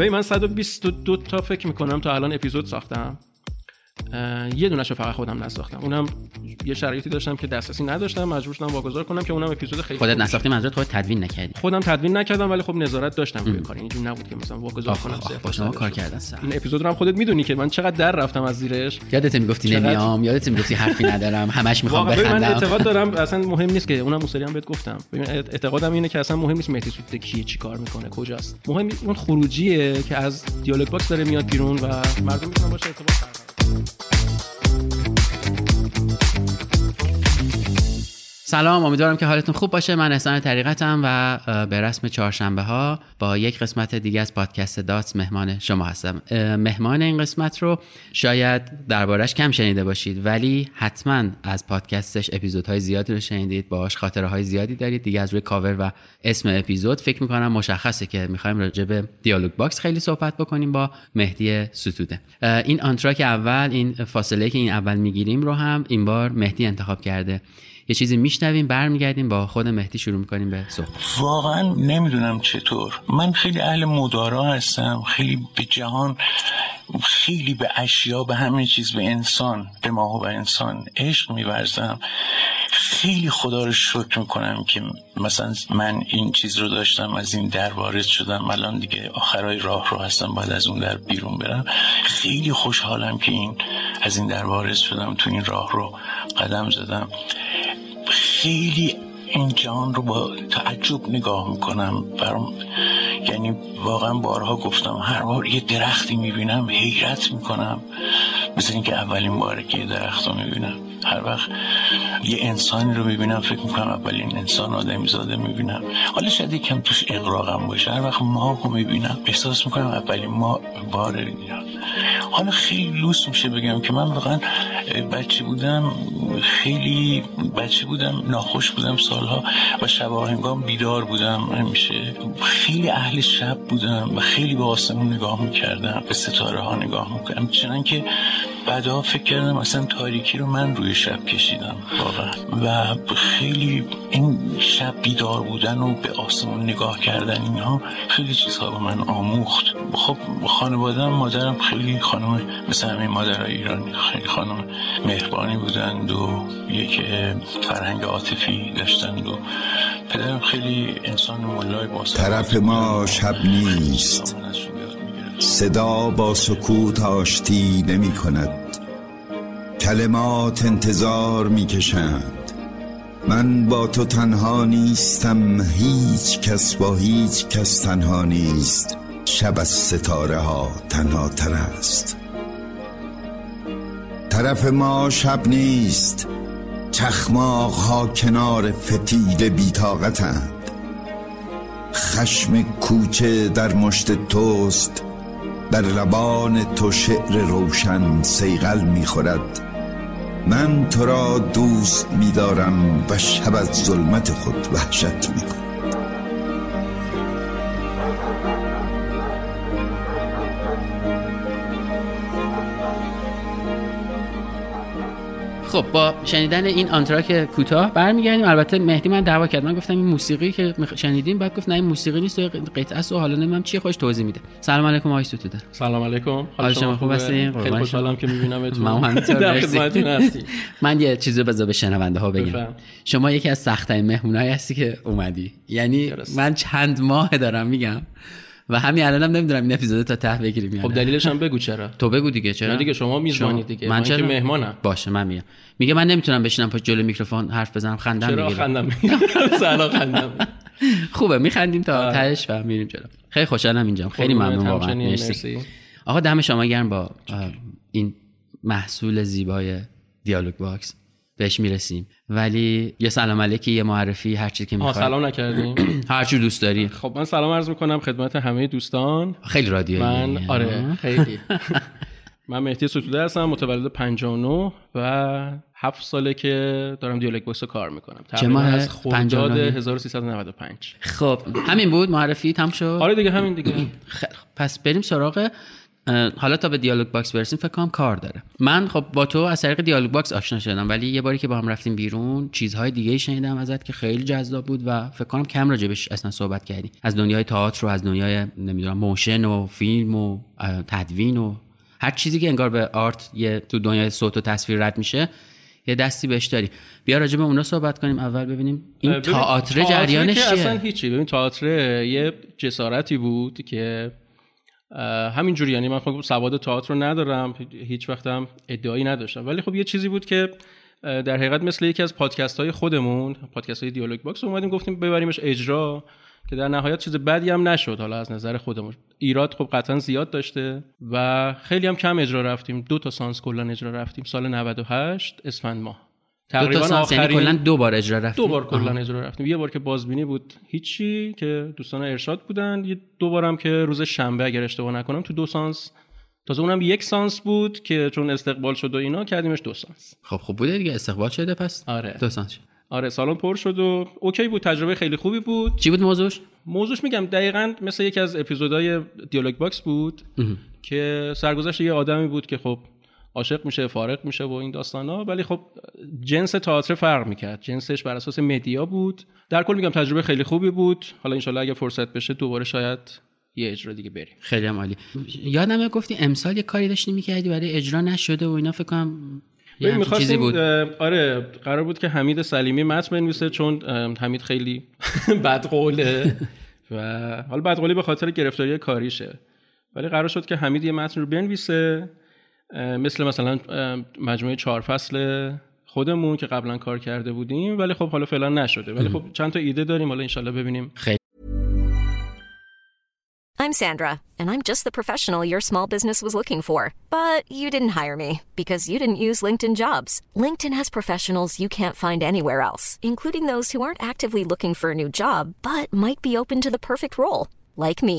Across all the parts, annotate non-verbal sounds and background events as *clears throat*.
ببین من 122 تا فکر می‌کنم تا الان اپیزود ساختم. یه دونش فقط خودم نساختم اونم یه شرایطی داشتم که دسترسی نداشتم مجبور شدم واگذار کنم که اونم اپیزود خیلی خودت نساختی منظورت خودت تدوین نکردی؟ خودم تدوین نکردم ولی خب نظارت داشتم روی کار. اینجوری نبود که مثلا واگذار کنم با شما کار کردن این اپیزود رو هم خودت می‌دونی که من چقدر در رفتم از زیرش. یادت می‌گفتی. نمیام یادت می‌گفتی حرفی ندارم همش می‌خوام بخندم من اعتقاد دارم اصلا مهم نیست که اونم مصری هم بهت گفتم. ببین اعتقادم اینه که اصلا مهم نیست مهدی ستوده کیه چیکار می‌کنه کجاست. مهم اون خروجیه که از دیالوگ باکس داره میاد بیرون و مردم می‌تونن باهاش ارتباط سلام امیدوارم که حالتون خوب باشه. من احسان طریقتم و به رسم چهارشنبه ها با یک قسمت دیگه از پادکست داتس مهمان شما هستم. مهمان این قسمت رو شاید دربارش کم شنیده باشید ولی حتما از پادکستش اپیزودهای زیادی رو شنیدید باش خاطره های زیادی دارید. دیگه از روی کاور و اسم اپیزود فکر می‌کنم مشخصه که می‌خوایم راجع به دیالوگ باکس خیلی صحبت بکنیم با مهدی ستوده. این آنتراک اول این فاصله که این اول می‌گیریم رو هم این بار مهدی انتخاب کرده. یه چیزی میشنویم برمیگردیم با خود مهدی شروع می‌کنیم به صحبت. واقعا نمی‌دونم چطور. من خیلی اهل مدارا هستم خیلی به جهان خیلی به اشیا به همه چیز به انسان به ما و به انسان عشق میورزم. خیلی خدا رو شکر می‌کنم که مثلا من این چیز رو داشتم از این در وارد شدم. الان دیگه آخرای راه رو هستم بعد از اون در بیرون برم. خیلی خوشحالم که این از این در وارد شدم تو این راه رو قدم زدم. خیلی این جهان رو با تعجب نگاه می‌کنم. برام یعنی واقعا بارها گفتم هر بار یه درختی می‌بینم حیرت می‌کنم. مثل اینکه اولین باره که یه درخت رو می‌بینم. هر وقت یه انسانی رو می‌بینم فکر می‌کنم اولین انسان آدمی زاده می‌بینم. حالا شاید کم توش اقراقم باشه. هر وقت ماه رو می‌بینم احساس می‌کنم اولین ما بار حالا خیلی لوس میشه بگم که من واقعا بچه بودم خیلی بچه بودم ناخوش بودم سالها و شب هنگام بیدار بودم همیشه خیلی اهل شب بودم و خیلی به آسمون نگاه می‌کردم به ستاره ها نگاه می‌کردم. چنان که بعدا فکر کردم اصلا تاریکی رو من روی شب کشیدم. واقعا. و خیلی این شب بیدار بودن و به آسمون نگاه کردن اینها خیلی چیزها به من آموخت. خب خانوادم مادرم خیلی خانم مثل همه مادرای ایرانی خیلی خانم مهربانی بودند و یک فرهنگ عاطفی داشتند و پدرم خیلی انسان مولای با طرف ما شب نیست. صدا با سکوت آشتی نمی کند کلمات انتظار می کشند من با تو تنها نیستم هیچ کس با هیچ کس تنها نیست. شب از ستاره ها تنها تر است. طرف ما شب نیست. چخماق ها کنار فتیل بیتاقتند خشم کوچه در مشت توست. در لبان تو شعر روشن سیغل می‌خورد. من تو را دوست میدارم و شب از ظلمت خود وحشت می‌کنم. خب با شنیدن این آنتراک کوتاه برمیگردیم. البته مهدی من دعوا کرد من گفتم این موسیقی که شنیدیم بعد گفت نه این موسیقی نیست قطعه است و حالا نمی‌دونم چی خوش توضیح میده. سلام علیکم آقای ستوده. سلام علیکم. حال شما خوب هستین؟ خیلی خوشحالم که میبینمتون. من هستی من یه چیزی بذار به شنونده ها بگم. شما یکی از سخت‌ترین مهمونایی هستی که اومدی. یعنی من چند ماه دارم میگم. و همین الانم نمی‌دونم این اپیزود تا ته بگیریم خب دلیلش هم بگو چرا. تو بگو دیگه چرا؟ دیگه شما میزبانی دیگه. من, چرا؟ مهمانم. باشه من میام میگه من نمی‌تونم بشینم پشت جلو میکروفون حرف بزنم خندم چرا خندم؟ *laughs* سلام خندم. *laughs* خوبه میخندیم تا تهش و میریم جلو. خیلی خوشحالم اینجا خیلی ممنون واقعا. مرسی. آقا دم شما گرم با این محصول زیبای دیالوگ باکس. بهش می‌رسیم. ولی یه سلام علیکی یه معرفی هر چیزی که می‌خوای. سلام نکردیم. *clears throat* هر چی دوست داری. خب من سلام عرض می‌کنم خدمت همه دوستان. خیلی رادیویی. من آره خیلی. *laughs* من مهدی ستوده هستم متولد 59 و هفت ساله که دارم دیالوگ باکس کار می‌کنم. چه ماه از خرداد 1395 خب همین بود معرفی تم شد. آره دیگه همین دیگه. *clears throat* خب پس بریم سراغ حالا تا به دیالوگ باکس برسیم فکر کنم کار داره. من خب با تو از طریق دیالوگ باکس آشنا شدم ولی یه باری که با هم رفتیم بیرون چیزهای دیگه شنیدم ازت که خیلی جذاب بود و فکر کنم کم راجبش اصلا صحبت کردی. از دنیای تئاتر و از دنیای نمی‌دونم motion و فیلم و تدوین و هر چیزی که انگار به art یه تو دنیای صوت و تصویر رد میشه یه دستی بهش داری بیا راجع به اونا صحبت کنیم اول ببینیم. این تئاتر جریانش چیه؟ اصلا هیچی. ببین تئاتر یه جسارتی بود که همین جوری یعنی من خب سواد تئاتر رو ندارم هیچ وقتم ادعایی نداشتم. ولی خب یه چیزی بود که در حقیقت مثل یکی از پادکست های خودمون پادکست های دیالوگ باکس اومدیم گفتیم ببریمش اجرا که در نهایت چیز بدی هم نشد حالا از نظر خودمون. ایراد خب قطعا زیاد داشته و خیلی هم کم اجرا رفتیم. دو تا سانس کلا اجرا رفتیم. سال 98 اسفند ماه. تقریبا دو تا یعنی کلا دو بار اجرا رفتیم. دو بار کلا اجرا رفتیم. یه بار که بازبینی بود هیچی که دوستان ارشاد بودن. یه دو بارم که روز شنبه اگر اشتباه نکنم تو دو سانس. تازه اونم یک سانس بود که چون استقبال شد و اینا کردیمش دو سانس. خب خوب بوده دیگه. استقبال شده پس آره. دو سانس آره سالن پر شد و OK بود. تجربه خیلی خوبی بود. چی بود موضوعش؟ موضوعش میگم دقیقا مثل یکی از اپیزودهای دیالوگ باکس بود که سرگذشت یه آدمی بود که خب عاشق میشه فارق میشه و این ها ولی خب جنس تئاتر فرق می‌کرد. جنسش بر اساس مدیا بود. در کل میگم تجربه خیلی خوبی بود. حالا انشالله اگه فرصت بشه دوباره شاید یه اجرا دیگه بریم. خیلی عالی. یادمه گفتی امسال یه کاری داشتی می‌کردی برای اجرا نشده و اینا فکر کنم یه چیزی بود. آره قرار بود که حمید سلیمی متن بنویسه چون حمید خیلی *laughs* بدقوله و حالا بدقولی به خاطر گرفتاری کاریشه. ولی قرار شد که حمید یه متن رو بنویسه. مثل مثلا مجموعه چهار فصل خودمون که قبلا کار کرده بودیم ولی خب حالا فعلا نشده ولی خب چند تا ایده داریم حالا انشالله ببینیم خیلی I'm Sandra and I'm just the professional your small business was looking for but you didn't hire me because you didn't use LinkedIn jobs LinkedIn has professionals you can't find anywhere else including those who aren't actively looking for a new job but might be open to the perfect role like me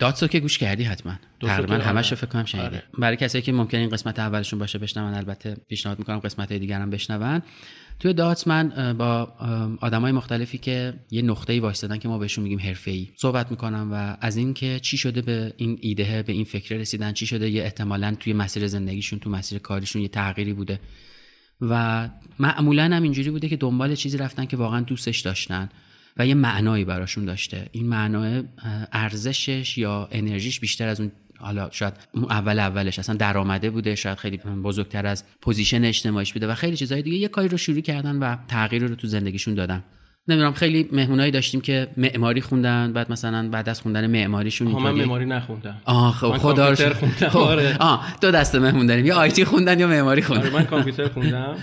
داتسو که گوش کردی حتما. تقریبا همش رو فکر کنم شنیدی. آره. برای کسایی که ممکن این قسمت اولشون باشه بشنون البته پیشنهاد می‌کنم قسمت های دیگر هم بشنون. توی داتس من با آدمای مختلفی که یه نقطه‌ای وایستادن که ما بهشون میگیم حرفه‌ای صحبت می‌کنم و از اینکه چی شده به این ایده به این فکر رسیدن چی شده یه احتمالا توی مسیر زندگیشون تو مسیر کاریشون یه تغییری بوده. و معمولا هم اینجوری بوده که دنبال چیزی رفتن که واقعا دوستش داشتن. و یه معنایی براشون داشته. این معنای ارزشش یا انرژیش بیشتر از اون حالا شاید اول اولش اصلا درآمدش بوده شاید خیلی بزرگتر از position اجتماعیش بوده و خیلی چیزهای دیگه. یه کاری رو شروع کردن و تغییر رو تو زندگیشون دادن. نمی‌دونم خیلی مهمونایی داشتیم که معماری خوندن بعد مثلا بعد از خوندن معماریشون من معماری نخوندم. آه خب خدا رو خوندم. آره. آه دو دسته مهمون داریم. یا IT خوندن یا معماری خوندن. آره من کامپیوتر خوندم.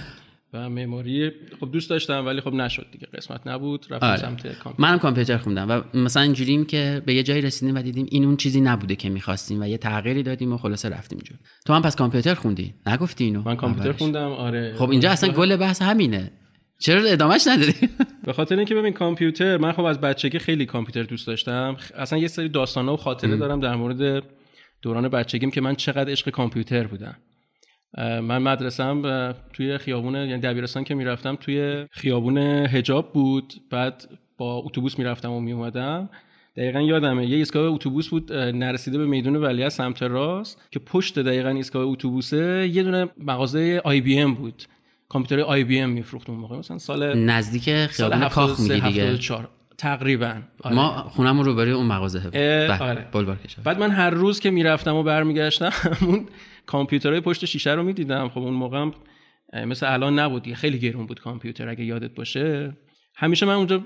و معماری خب دوست داشتم ولی خب نشد دیگه قسمت نبود رفتم آره. سمت کامپیوتر. منم کامپیوتر خوندم و مثلا اینجوریم که به یه جایی رسیدیم و دیدیم این اون چیزی نبوده که می‌خواستیم و یه تغییری دادیم و خلاصه رفتیم جون تو هم پس کامپیوتر خوندی؟ نگفتی اینو؟ من کامپیوتر خوندم آره. خب اینجا اصلا گل بحث همینه. چرا ادامهش نداری؟ *laughs* به خاطر اینکه ببین کامپیوتر من خب از بچگی خیلی کامپیوتر دوست داشتم. اصلا یه سری داستانا و خاطره دارم در مورد دوران بچگیم که من چقدر عشق کامپیوتر بودم. من مدرسم توی خیابون یعنی دبیرستان که می‌رفتم توی خیابون هجاب بود. بعد با اتوبوس می‌رفتم و میومدم دقیقا یادمه یه ایستگاه اتوبوس بود نرسیده به میدون ولی سمت راست که پشت دقیقا ایستگاه اتوبوسه یه دونه مغازه آی بی ام بود. کامپیوتر آی بی ام میفروخت اون موقع. مثلا سال نزدیک خیابون کاخ میگی دیگه؟ تقریبا. آره. ما خونمون رو برای اون مغازه آره. بعد من هر روز که می‌رفتم و برمیگشتم *laughs* اون کامپیوترهای پشت شیشه رو می‌دیدم. خب اون موقع مثل الان نبود خیلی گرون بود کامپیوتر اگه یادت باشه. همیشه من اونجا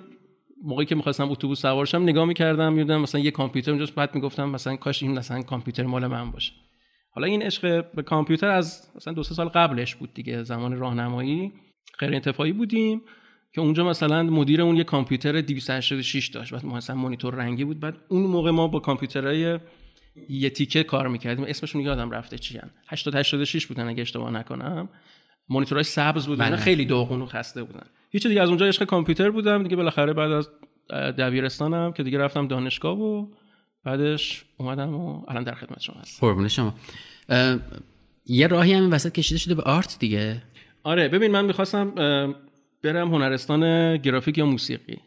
موقعی که می‌خواستم اتوبوس سوار شم نگاه می‌کردم می‌دونم مثلا یه کامپیوتر اونجاست بعد می‌گفتم مثلا کاش این مثلا کامپیوتر مال من باشه. حالا این عشق به کامپیوتر از مثلا دو سه سال قبلش بود دیگه زمان راهنمایی. غیر انتفاعی بودیم که اونجا مثلا مدیر اون یه کامپیوتر 286 داشت. بعد مثلا مانیتور رنگی بود. بعد اون موقع ما با کامپیوترهای یه تیکه کار می‌کردیم. اسمشون یادم رفته چی هن. 80 86 بودن اگه اشتباه نکنم. مانیتورهای سبز بودن. بله. خیلی داغون و خسته بودن. هیچ دیگه از اونجا عشق کامپیوتر بودم. دیگه بالاخره بعد از دبیرستانم که دیگه رفتم دانشگاه و بعدش اومدم و الان در خدمت شما هستم. قربون شما. یه راهی هم این وسط کشیده شده به آرت دیگه؟ آره ببین من می‌خواستم برم هنرستان گرافیک یا موسیقی.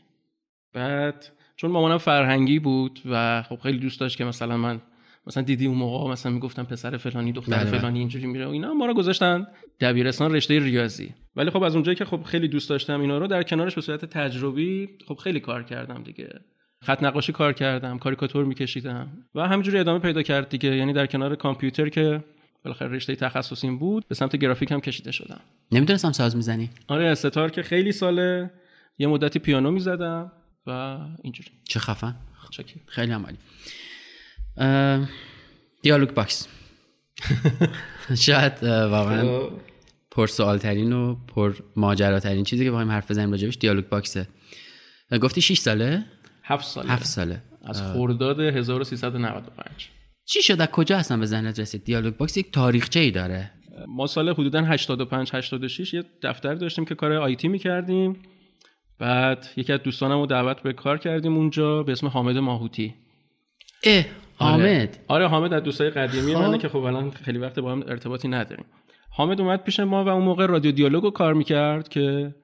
بعد چون مامانم فرهنگی بود و خب خیلی دوست داشت که مثلا من مثلا دیدی اون موقع مثلا می‌گفتم پسر فلانی دختر بله، بله. فلانی اینجوری میره و اینا ما رو گذاشتن دبیرستان رشته ریاضی. ولی خب از اونجایی که خب خیلی دوست داشتم اینا رو در کنارش به صورت تجربی خب خیلی کار کردم دیگه. خط نقاشی کار کردم کاریکاتور میکشیدم و همینجوری ادامه پیدا کرد دیگه. یعنی در کنار کامپیوتر که بالاخره رشته تخصصیم بود به سمت گرافیک هم کشیده شدم. نمی‌دونستم ساز می‌زنی. آره سه‌تار که خیلی ساله. یه مدتی پیانو می‌زدم و اینجوری. چه خفن. خیلی اه، دیالوگ باکس *laughs* شاید واقعا پر سوال ترین و پر ماجراترین چیزی که بخوایم حرف بزنیم راجبش دیالوگ باکسه. گفتی 6 ساله؟ هفت سال هفت ساله. از خرداد 1395 چی شد؟ از کجا اصلا به ذهنت رسید؟ دیالوگ باکس یک تاریخچه ای داره. ما سال حدودا 85 86 یه دفتر داشتیم که کار IT می‌کردیم. بعد یکی از دوستانم رو دعوت به کار کردیم اونجا به اسم حامد ماهوتی. اه آره. حامد. آره حامد از دوستای قدیمی خب. منه که خب الان خیلی وقت با هم ارتباطی نداریم. حامد اومد پیش ما و اون موقع رادیو دیالوگ رو کار می‌کرد که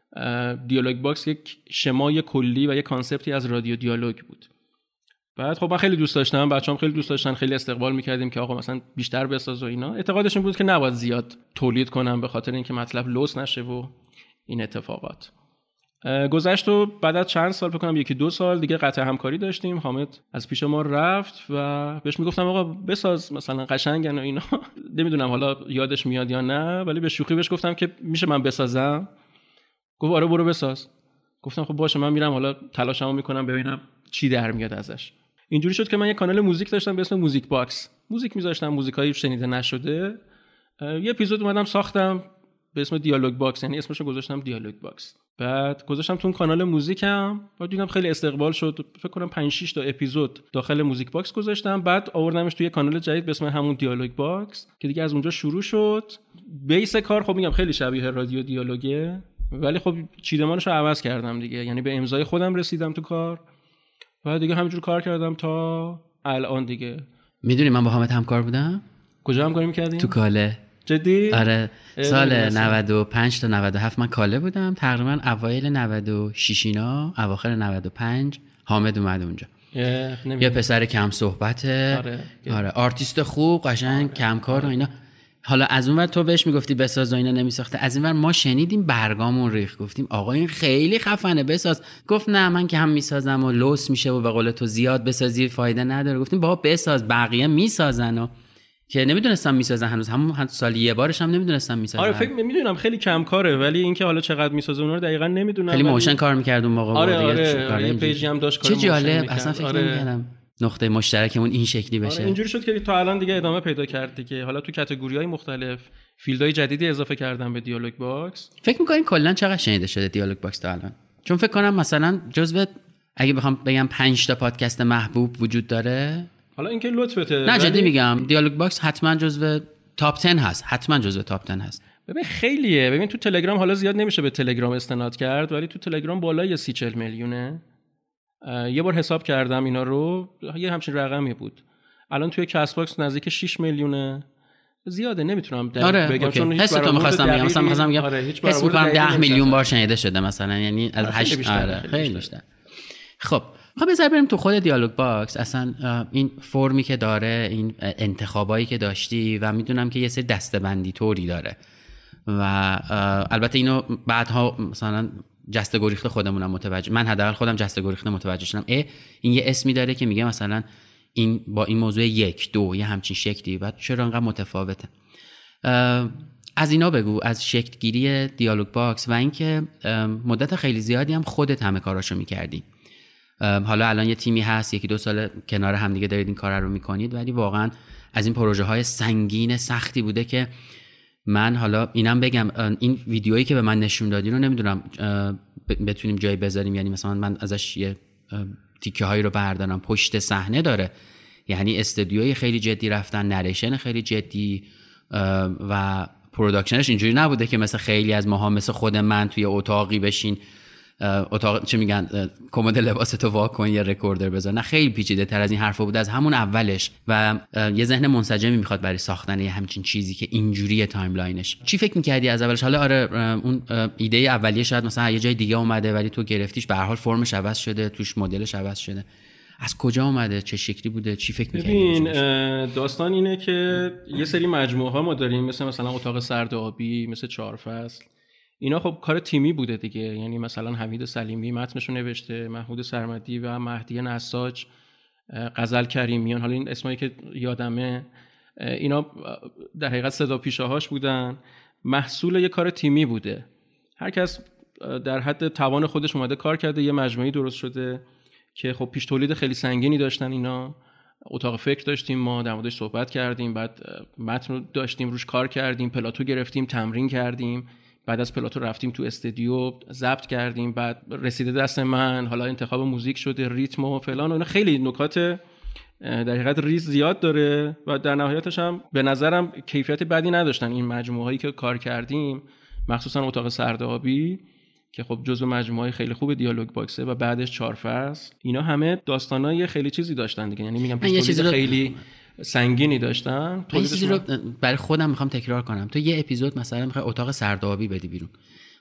دیالوگ باکس یک شمای کلی و یک concept ی از رادیو دیالوگ بود. بعد خب من خیلی دوست داشتم بچه‌ها هم خیلی دوست داشتن خیلی استقبال می‌کردیم که آقا مثلا بیشتر بساز و اینا. اعتقادش این بود که نباید زیاد تولید کنم به خاطر اینکه مطلب لوس نشه و این اتفاقات. گذشت و بعد از چند سال فکر کنم یکی دو سال دیگه قطع همکاری داشتیم. حامد از پیش ما رفت و بهش می‌گفتم آقا بساز مثلا قشنگن و اینا. *laughs* نمی‌دونم حالا یادش میاد یا نه ولی به شوخی بهش گفتم که میشه من بسازم؟ گفت آره برو بساز. گفتم خب باشه من میرم حالا تلاشمو می‌کنم ببینم چی در میاد ازش. اینجوری شد که من یه کانال موزیک داشتم به اسم موزیک باکس. موزیک میذاشتم موزیکایی شنیده نشده. یه اپیزود اومدم ساختم. به اسم دیالوگ باکس یعنی اسمشو گذاشتم دیالوگ باکس. بعد گذاشتم تو اون کانال موزیکم بعد دیدم خیلی استقبال شد. فکر کنم 5 6 تا اپیزود داخل موزیک باکس گذاشتم. بعد آوردمش توی یه کانال جدید به اسم همون دیالوگ باکس که دیگه از اونجا شروع شد. base کار خب میگم خیلی شبیه رادیو دیالوگه. ولی خب چیدمانش رو عوض کردم دیگه. یعنی به امضای خودم رسیدم تو کار. و دیگه همینجور کار کردم تا الان دیگه. می‌دونی من با حامد همکار بودم؟ کجا هم کاری می‌کردیم؟ تو کاله. جدی؟ آره سال نمی‌دونستم. 95 تا 97 من کاله بودم. تقریبا اوایل 96 اینا اواخر 95 حامد اومد اونجا. یه پسر کم صحبته. آره. آره آرتیست خوب قشنگ کمکار و اینا. حالا از اون ور تو بهش می‌گفتی بساز و اینا نمیساخته. از این ور ما شنیدیم برگامون ریخت گفتیم آقا این خیلی خفنه بساز. گفت نه من که هم می‌سازم و لوس میشه و به قول تو زیاد بسازی فایده نداره. گفتیم بابا بساز بقیه می‌سازن و که نمی‌دونستم می‌سازن هنوز. همون هم سال یه بارش هم نمی‌دونستم می‌سازن. آره فکر می‌دونم. خیلی کم کاره ولی اینکه حالا چقدر می‌سازه اونا رو دقیقا نمی‌دونم خیلی ولی- motion کار می‌کرد اون موقع آره آره آره، یه. پیجی هم داشت چه جالب. اصلا فکر آره. نمی‌کردم نقطه مشترکمون این شکلی بشه. آره اینجوری شد که تا الان دیگه ادامه پیدا کرد دیگه حالا تو category های مختلف فیلدهای جدیدی اضافه کردم به Dialogue Box. فکر می‌کنین کلا چقدر شنیده شده Dialogue Box تا الان؟ چون فکر کنم مثلا جزو اگه بخوام بگم 5 تا پادکست محبوب وجود داره حالا اینکه لطفته نه جدی میگم. Dialogue Box حتما جزو top 10 هست. حتما جزو top 10 هست. ببین خیلیه. ببین تو تلگرام حالا زیاد نمیشه به تلگرام استناد کرد ولی تو تلگرام بالای سی چل میلیونه. یه بار حساب کردم اینا رو. یه همچین رقمی بود. الان توی Castbox نزدیک 6 میلیونه. زیاده نمی‌تونم در آره بگم اوکی. چون حس تو می‌خواستم بگم. مثلا می‌خواستم بگم آره، هیچ حس برآورد می‌کنم دقیقی 10 نمیشه میلیون. بار شنیده شده مثلا. یعنی از آره، خیلی 8 بیشتره، آره خیلی. بیشتر. خب. خب بذار بریم تو خود Dialogue Box. اصلا این فرمی که داره این انتخابایی که داشتی و می‌دونم که یه سری دسته‌بندی طوری داره. و البته اینو بعدها مثلا جسته گریخته خودمونم متوجه من حداقل خودم جسته گریخته متوجه شدم. اه این یه اسمی داره که میگه مثلا این با این موضوع یک دو یه همچین شکلی بعد چرا انقدر متفاوته. از اینا بگو از شکلگیری Dialogue Box و اینکه مدت خیلی زیادی هم خودت همه کاراشو می‌کردی. حالا الان یه تیمی هست یکی دو سال کنار همدیگه دارید این کار رو می‌کنید ولی واقعا از این پروژه های سنگین سختی بوده که من حالا اینم بگم این ویدیویی که به من نشون دادی رو نمی‌دونم بتونیم جایی بذاریم. یعنی مثلا من ازش یه تیکه هایی رو بردارم. پشت صحنه داره. یعنی استودیوی خیلی جدی رفتن نریشن خیلی جدی و production ش اینجوری نبوده که مثل خیلی از ماها مثل خود من توی اتاقی بشین. اتاق چه میگن؟ کمد لباس تو وا کن یا recorder بذار. نه خیلی پیچیده تر از این حرفا بود از همون اولش. و یه ذهن منسجمی می‌خواد برای ساختن یه همچین چیزی که اینجوری timeline ش. چی فکر می‌کردی از اولش؟ حالا آره اون ایده اولیه شاید مثلا یه جای دیگه اومده ولی تو گرفتیش به هر حال فرمش عوض شده توش مدلش عوض شده. از کجا اومده؟ چه شکلی بوده؟ چی فکر می‌کنی داستان اینه که یه سری مجموعه ها ما داریم مثل مثلا اتاق سرد آبی مثل چهار فصل. اینا خب کار تیمی بوده دیگه. یعنی مثلا حمید سلیمی متنشو نوشته محمود سرمدی و مهدی نساج غزل کریمیان. حالا این اسمایی که یادمه اینا در حقیقت صدا پیشه بودن. محصول یه کار تیمی بوده. هر کس در حد توان خودش اومده کار کرده. یه مجموعی درست شده که خب پیش تولید خیلی سنگینی داشتن اینا. اتاق فکر داشتیم ما در موردش صحبت کردیم. بعد متن رو داشتیم روش کار کردیم پلاتو گرفتیم تمرین کردیم. بعد از پلاتو رفتیم تو استودیو ضبط کردیم بعد رسیده دست من حالا انتخاب موزیک شده ریتم و فلان و اینا. خیلی نکات در حقیقت ریز زیاد داره و در نهایتش هم به نظرم کیفیت بدی نداشتن این مجموعه هایی که کار کردیم مخصوصا اتاق سردابی که خب جزو مجموعه خیلی خوب دیالوگ باکسه و بعدش چهار فصل. اینا همه داستانای خیلی چیزی داشتن دیگه. یعنی میگم چیزی خیلی سنگینی داشتن؟ یه چیزی رو برای خودم می‌خوام تکرار کنم. تو یه اپیزود مثلا می‌خوای اتاق سردابی بدی بیرون.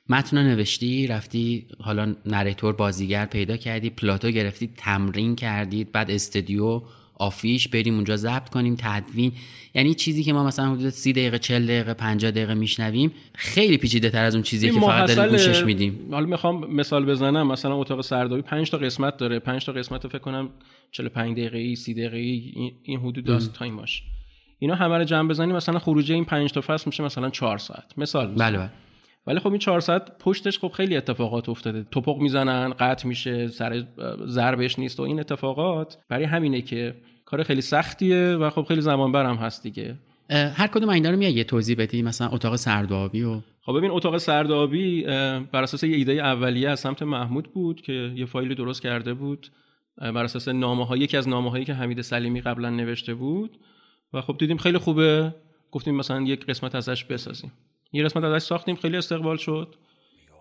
متن نوشتی رفتی حالا نریتور بازیگر پیدا کردی پلاتو گرفتی تمرین کردید بعد استودیو آفیش بریم اونجا ضبط کنیم تدوین. یعنی چیزی که ما مثلا حدود 30 دقیقه 40 دقیقه 50 دقیقه میشنویم خیلی پیچیده تر از اون چیزی که فقط داریم گوشش میدیم. حالا می‌خوام مثال بزنم مثلا اتاق سردابی 5 تا قسمت داره. 5 تا قسمت فکر کنم 45 دقیقه ای 30 دقیقه ای این حدود داست تایماش اینا همه رو جمع بزنیم مثلا خروجی این 5 تا فصل میشه مثلا 4 ساعت. مثال بله بله. ولی خب این 4 ساعت پشتش خب خیلی اتفاقات افتاده. توپق می‌زنن قطع میشه سر ضربش نیست و این اتفاقات. برای همینه که کار خیلی سختیه و خب خیلی زمان برم هست دیگه. هر کدوم اینا رو میای یه توضیح بدی؟ مثلا اتاق سردابی و خب ببین اتاق سردابی بر اساس یه ایده اولیه از سمت محمود بود که یه فایلی درست کرده بود. بر اساس نامه ها یکی از نامه هایی که حمید سلیمی قبلا نوشته بود. و خب دیدیم خیلی خوبه. گفتیم مثلا یک قسمت ازش بسازیم. یه قسمت ازش ساختیم خیلی استقبال شد.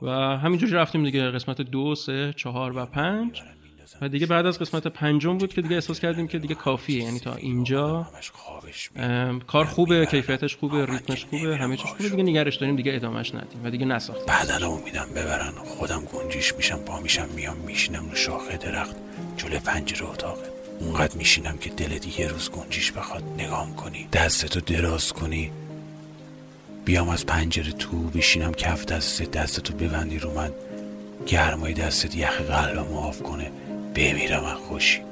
و همینجوری رفتیم دیگه قسمت دو سه چهار و پنج. و دیگه بعد از قسمت پنجم بود که دیگه احساس کردیم که دیگه کافیه. یعنی تا اینجا کار خوبه کیفیتش خوبه ریتمش خوبه همه چیز خوبه. دیگه نگرش داریم دیگه ادامهش ندیم و دیگه نساختیم. بعدا امیدم ببرن. خودم گنجیش میشم پا میشم میام میشینم رو شاخه درخت. جلو پنجره اتاقه اونقدر میشینم که دلت یه روز گنجیش بخواد. نگام کنی دستتو دراز کنی. بیام از پنجره تو بشینم کف دست دستتو ببندی رو من. گرمای دستت یخ قلبم آف کنه. بمیرم از خوشی.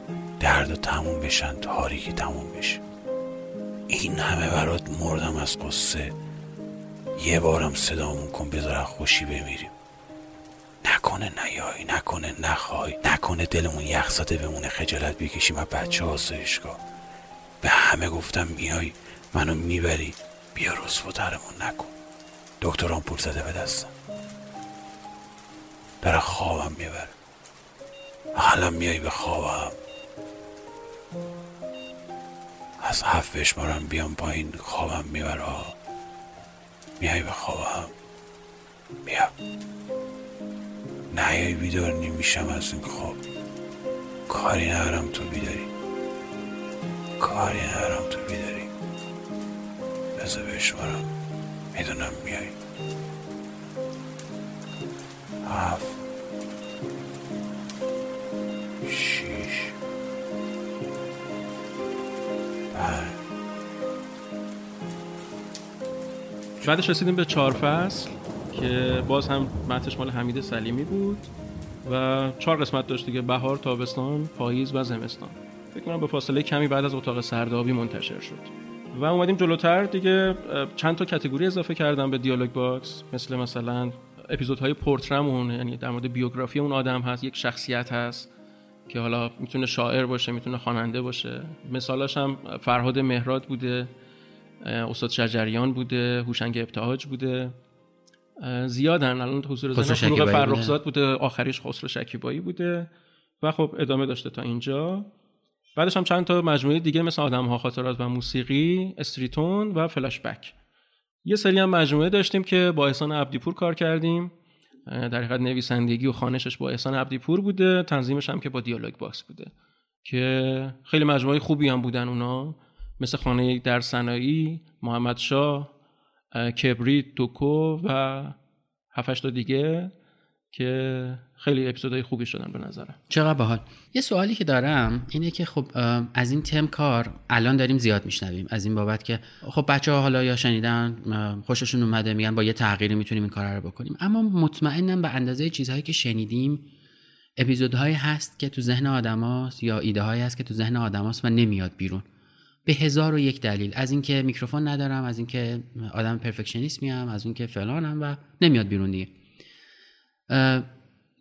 درد و تموم بشن تاریکی تموم بشه. این همه برات مردم از قصه. یه بارم صدامون کن بذار خوشی بمیریم. نکنه نیایی نکنه نخوای نکنه دلمون یخزاده بمونه خجالت بکشیم از بچه آسایشگاه به همه گفتم میای منو می‌بری. بیا رسوا درمون نکن. دکتران پول زده به دستم. داره خوابم می‌بره. حالا میای به خوابم. از هفت بشمارم بیام پایین خوابم می‌بره. میای به خوابم. بیا. نیای بیدار نمیشم از این خواب. کاری ندارم تو بیداری. کاری ندارم تو بیداری. بذار بشمارم می‌دونم میای. هفت. شیش. بعدش رسیدیم به چهار فصل که باز هم متنش مال حمید سلیمی بود و چهار قسمت داشت دیگه بهار تابستان پاییز و زمستان. فکر کنم به فاصله کمی بعد از اتاق سردابی منتشر شد. و اومدیم جلوتر دیگه چند تا category اضافه کردم به Dialogue Box. مثل مثلا اپیزودهای پرتره‌مون یعنی در مورد بیوگرافی اون آدم هست یک شخصیت هست که حالا می‌تونه شاعر باشه می‌تونه خواننده باشه. مثالاش هم فرهاد مهراد بوده استاد شجریان بوده هوشنگ ابتهاج بوده. زیادن. الان حضور زن فروغ فرخزاد بوده آخریش خسرو شکیبایی بوده. و خب ادامه داشته تا اینجا. بعدش هم چند تا مجموعه دیگه مثل آدم ها خاطرات و موسیقی استریتون و فلاش بک یه سری هم مجموعه داشتیم که با احسان عبدیپور کار کردیم. در حقیقت نویسندگی و خوانشش با احسان عبدیپور بوده تنظیمش هم که با Dialogue Box بوده که خیلی مجموعه خوبی هم بودن اونا. مثل خانه در صنایی محمد شاه کبریت دوکو و هفتش تا دیگه. که خیلی اپیزودهای خوبی شدن به نظرم. چقدر باحال. یه سوالی که دارم اینه که خب از این تم کار الان داریم زیاد میشنویم. از این بابت که خب بچه ها حالا یا شنیدن خوششون اومده میگن با یه تغییری می‌تونیم این کار رو بکنیم. اما مطمئنم به اندازه چیزهایی که شنیدیم اپیزودهایی هست که تو ذهن آدماست یا ایده هایی هست که تو ذهن آدماست و نمیاد بیرون. به هزار و یک دلیل. از اینکه میکروفون ندارم از اینکه آدم پرفکشنیست میام از اینکه فلانم و نمیاد بیرون دیگه.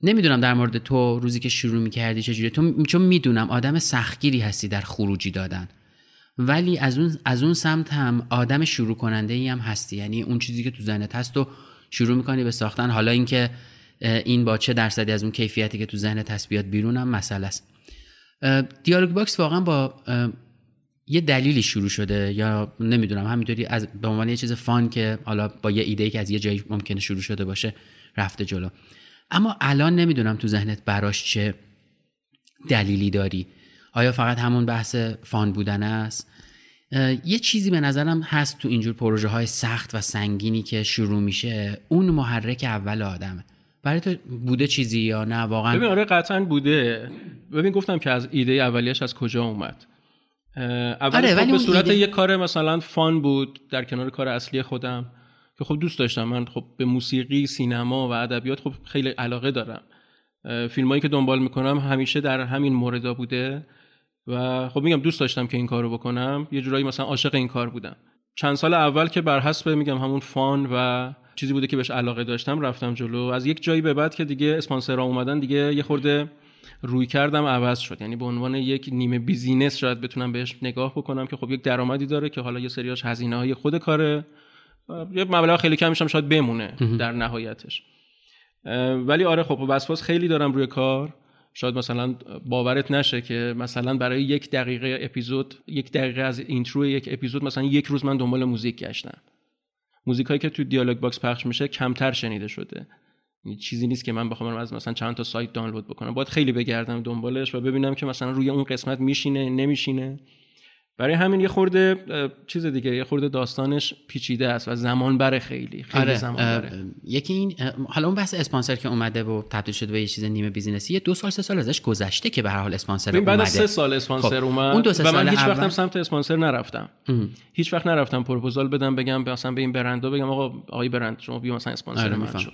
نمی‌دونم در مورد تو روزی که شروع می‌کردی چجوری تو چون می‌دونم آدم سختگیری هستی در خروجی دادن. ولی از اون از اون سمت هم آدم شروع کننده ای هم هستی. یعنی اون چیزی که تو ذهنت هست و شروع می‌کنی به ساختن. حالا اینکه این با چه درصدی از اون کیفیتی که تو ذهنت هست بیاد بیرون هم مسئله است. Dialogue Box واقعا با یه دلیلی شروع شده. یا نمی‌دونم همینطوری از به عنوان یه چیز fun که حالا با یه ایده که از یه جایی ممکنه شروع شده باشه. رفته جلو. اما الان نمی‌دونم تو ذهنت براش چه دلیلی داری. آیا فقط همون بحث فان بودن است؟ یه چیزی به نظرم هست تو اینجور پروژه های سخت و سنگینی که شروع میشه. اون محرک اول آدمه. برای تو بوده چیزی یا نه؟ واقعا ببین آره قطعا بوده. ببین گفتم که از ایده اولیش از کجا اومد؟ اول آره خب به صورت ایده... یه کار مثلا فان بود در کنار کار اصلی خودم. که خب دوست داشتم. من خب به موسیقی سینما و ادبیات خب خیلی علاقه دارم. فیلمایی که دنبال می‌کنم همیشه در همین موردا بوده و خب میگم دوست داشتم که این کارو بکنم. یه جورایی مثلا عاشق این کار بودم. چند سال اول که بر حسب میگم همون فان و چیزی بوده که بهش علاقه داشتم رفتم جلو. از یک جایی به بعد که دیگه اسپانسرها اومدن دیگه یه خورده روی کردم عوض شد. یعنی به عنوان یک نیمه بیزینس شاید بتونم بهش نگاه بکنم که خب یک درآمدی داره که حالا یه سریاش هزینه های خود کاره. یه مبلغ خیلی کمیش هم شاید بمونه در نهایتش. ولی آره خب وسواس خیلی دارم روی کار. شاید مثلا باورت نشه که مثلا برای یک دقیقه اپیزود یک دقیقه از intro یک اپیزود مثلا یک روز من دنبال موزیک گشتم. موزیک هایی که تو Dialogue Box پخش میشه کمتر شنیده شده. یعنی چیزی نیست که من بخوام از مثلا چند تا سایت دانلود بکنم. باید خیلی بگردم دنبالش و ببینم که مثلا روی اون قسمت میشینه نمیشینه. برای همین یه خورده چیز دیگه یه خورده داستانش پیچیده است و زمان بره خیلی خیلی آره، زمان بره. یکی این حالا اون بحث اسپانسر که اومده و تبدیل شده به یه چیز نیمه business ی یه دو سال سه سال ازش گذشته که به هر حال اسپانسر اومده بعد سه سال اسپانسر خب. اومد اون دو سه و من هیچ وقتم سمت اسپانسر نرفتم. ام. هیچ وقت نرفتم پروپوزال بدم بگم مثلا به این برندا بگم آقا آقای برند شما بیا مثلا اسپانسر آره من شو.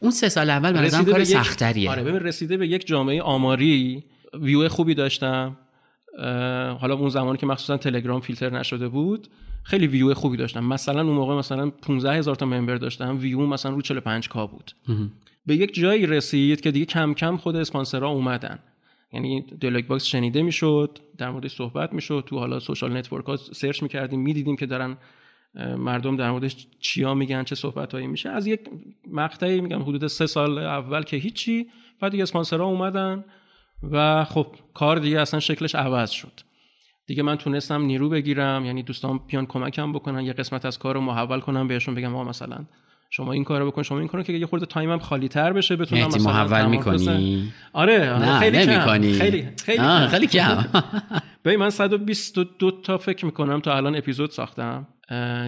اون سه سال اول به کار سختریه آره ببین رسیده به یک جامعه آماری ویو خوبی داشتم. حالا اون زمانی که مخصوصا تلگرام فیلتر نشده بود خیلی ویو خوبی داشتم. مثلا اون موقع مثلا 15 هزار تا member داشتم. ویو مثلا رو 45 K بود. به یک جایی رسید که دیگه کم کم خود اسپانسرها اومدن. یعنی Dialogue Box شنیده می‌شد در مورد صحبت می‌شد. تو حالا social network ها search می‌کردیم می‌دیدیم که دارن مردم در موردش چیا میگن چه صحبت هایی میشه. از یک مقطعی میگم حدود سه سال اول که هیچی بعد دیگه اسپانسرها اومدن. و خب کار دیگه اصلا شکلش عوض شد. دیگه من تونستم نیرو بگیرم یعنی دوستان بیان کمکم بکنن یه قسمت از کار رو محول کنم بهشون بگم آقا مثلا شما این کارو بکن شما این کارو که یه خورده تایمم خالی تر بشه بتونم مثلا محول می‌کنی؟ آره, آره خیلی نمی‌کنی. خیلی خیلی خیلی کم. *laughs* ببین من 122 تا فکر می‌کنم تا الان اپیزود ساختم.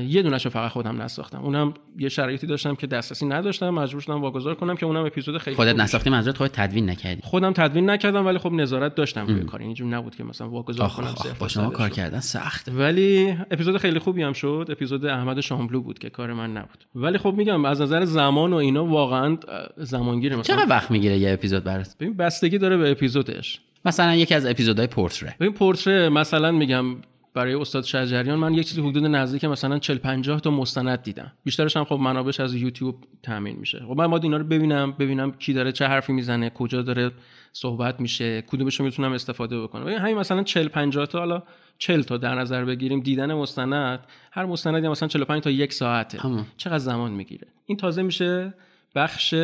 یه دونش فقط خودم نساختم. اونم یه شرایطی داشتم که دسترسی نداشتم. مجبور شدم واگذار کنم که اونم اپیزود خیلی خودت نساختی منظورت خودت تدوین نکردی. خودم تدوین نکردم ولی خب نظارت داشتم روی کار. اینجوری نبود که مثلا واگذار کنم آخ با شما کار کردن سخت ولی اپیزود خیلی خوبی هم شد. اپیزود احمد شاملو بود که کار من نبود. ولی خب میگم از نظر زمان و اینا واقعا زمانگیره. مثلا چقدر وقت می‌گیره یه اپیزود برات؟ ببین بستگی داره به اپیزودش. مثلا یکی از اپیزودهای پورتره. ببین پورتره مثلا میگم برای استاد شجریان من یک چیزی حدود نزدیک مثلا 40 50 تا مستند دیدم. بیشترش هم خب منابعش از یوتیوب تامین میشه. خب من باید اینا رو ببینم ببینم کی داره چه حرفی می‌زنه کجا داره صحبت میشه کدومش رو می‌تونم استفاده بکنم. همین مثلا 40 50 تا حالا 40 تا در نظر بگیریم دیدن مستند هر مستندی مثلا 45 تا یک ساعته. همون. چقدر زمان می‌گیره؟ این تازه میشه بخش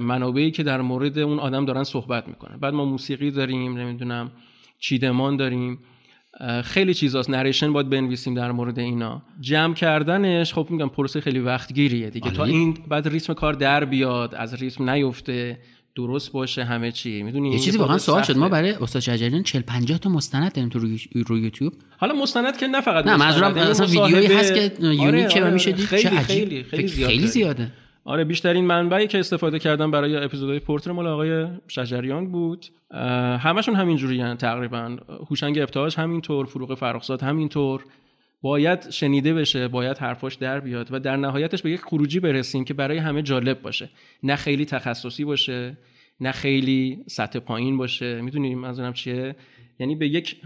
منابعی که در مورد اون آدم دارن صحبت می‌کنن. بعد ما موسیقی داریم نمی‌دونم چیدمان داریم. خیلی چیزاست. نریشن باید بنویسیم در مورد اینا. جمع کردنش خب میگم پروسه خیلی وقتگیریه دیگه. تا آره. این بعد ریتم کار در بیاد از ریتم نیفته درست باشه همه چی. می‌دونی یه چیزی واقعا سوال شد. ما برای استاد شجریان 40 50 تا مستند داریم تو روی, روی یوتیوب. حالا مستند که نه فقط نه منظورم یعنی اصلا ویدیویی هست که یونیکه آره، و میشه دید خیلی چه عجیب. خیلی خیلی خیلی. زیاده. آره بیشترین منبعی که استفاده کردم برای اپیزودهای پورتر مال آقای شجریان بود. همشون همین جوری تقریبا. هوشنگ ابتهاج همینطور فروغ فرخزاد همینطور. باید شنیده بشه باید حرفاش در بیاد و در نهایتش به یک خروجی برسیم که برای همه جالب باشه. نه خیلی تخصصی باشه نه خیلی سطح پایین باشه. می‌دونیم منظورم چیه؟ یعنی به یک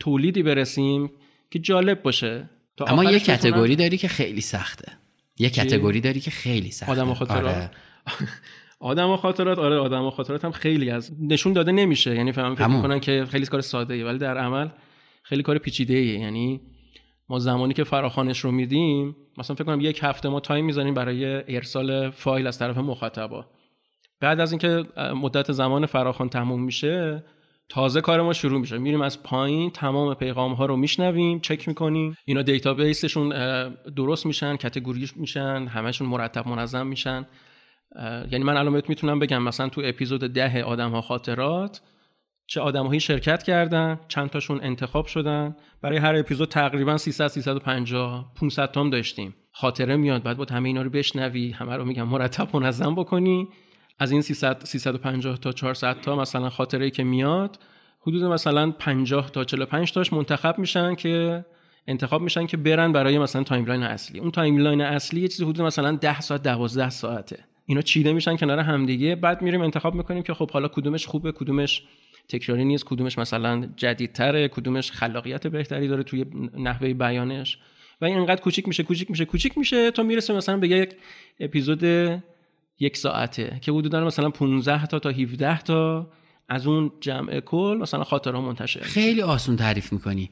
تولیدی برسیم که جالب باشه. تا اما یه کتگوری داری که خیلی سخته. یه کتگوری داری که خیلی سخته. آدم و خاطرات؟ آره. *laughs* آدم و خاطرات؟ آره آدم و خاطرات هم خیلی از نشون داده نمیشه. یعنی فهم فکر. می‌کنن که خیلی کار ساده ایه ولی در عمل خیلی کار پیچیده ایه یعنی ما زمانی که فراخوانش رو میدیم مثلا فکر کنم یک هفته ما تایم می‌زنیم برای ارسال فایل از طرف مخاطبا. بعد از اینکه مدت زمان فراخوان تموم میشه تازه کار ما شروع میشه. میریم از پایین تمام پیغام ها رو میشنویم چک می‌کنیم. اینا دیتابیسشون درست میشن کتگوری میشن همشون مرتب منظم میشن. یعنی من الان می‌تونم بگم مثلا تو اپیزود ده آدم ها خاطرات چه آدمهایی شرکت کردن چند تاشون انتخاب شدن. برای هر اپیزود تقریبا 300 350 500 تام داشتیم. خاطره میاد بعد با همه اینا رو بشنوی همه رو میگم مرتب منظم بکنی. از این 300 350 تا 400 تا مثلا خاطره که میاد حدود مثلا 50 تا 45 تاش منتخب میشن که انتخاب میشن که برن برای مثلا timeline اصلی. اون timeline اصلی یه چیزی حدود مثلا 10 ساعت 12 ساعته. اینا چیده میشن کنار همدیگه. بعد میریم انتخاب می‌کنیم که خب حالا کدومش خوبه کدومش تکراری نیست کدومش مثلا جدیدتره کدومش خلاقیت بهتری داره توی نحوه بیانش. و این انقدر کوچیک میشه کوچیک میشه کوچیک میشه تا می‌رسه مثلا به یک اپیزود یک ساعته که حدودا مثلا 15 تا تا 17 تا از اون جمع کل مثلا خاطره منتشر. خیلی آسون تعریف می‌کنی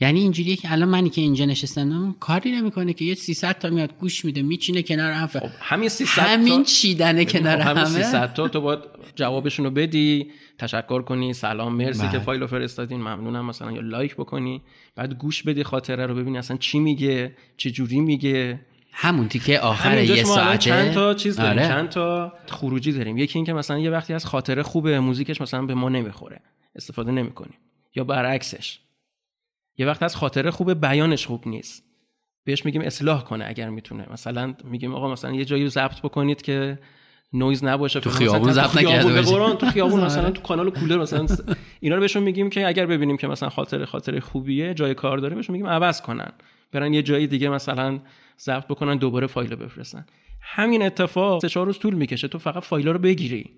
یعنی اینجوریه که الان منی که اینجا نشستم کاری نمی‌کنه که یه 300 تا میاد گوش میده میچینه کنار هم خب همین 300 همین تا چیدنه کنار خب همین همه 300 تا تو باید جوابشون رو بدی تشکر کنی سلام مرسی بله. که فایل رو فرستادین ممنونم مثلا یا لایک بکنی بعد گوش بدی خاطره رو ببینی اصلا چی میگه چه جوری میگه همون تیکه آخر یه ساعته. چند تا چیز داریم آره. چند تا خروجی داریم. یکی اینکه مثلا یه وقتی از خاطره خوبه موزیکش مثلا به ما نمی‌خوره استفاده نمی‌کنیم. یا برعکسش. یه وقت از خاطره خوبه بیانش خوب نیست. بهش میگیم اصلاح کنه اگر می‌تونه. مثلا میگیم آقا مثلا یه جایی رو ضبط بکنید که نویز نباشه تو. خیابون ضبط نکرده تو خیابون مثلا آره. تو کانال کولر مثلا اینا رو بهشون میگیم که اگر ببینیم که مثلا خاطره خاطره خوبیه جای کار داره بهشون میگیم عوض کنن. برن یه جایی دیگه مثلا ضبط بکنن دوباره فایل رو بفرستن. همین اتفاق سه چهار روز طول می‌کشه. تو فقط فایل رو بگیری.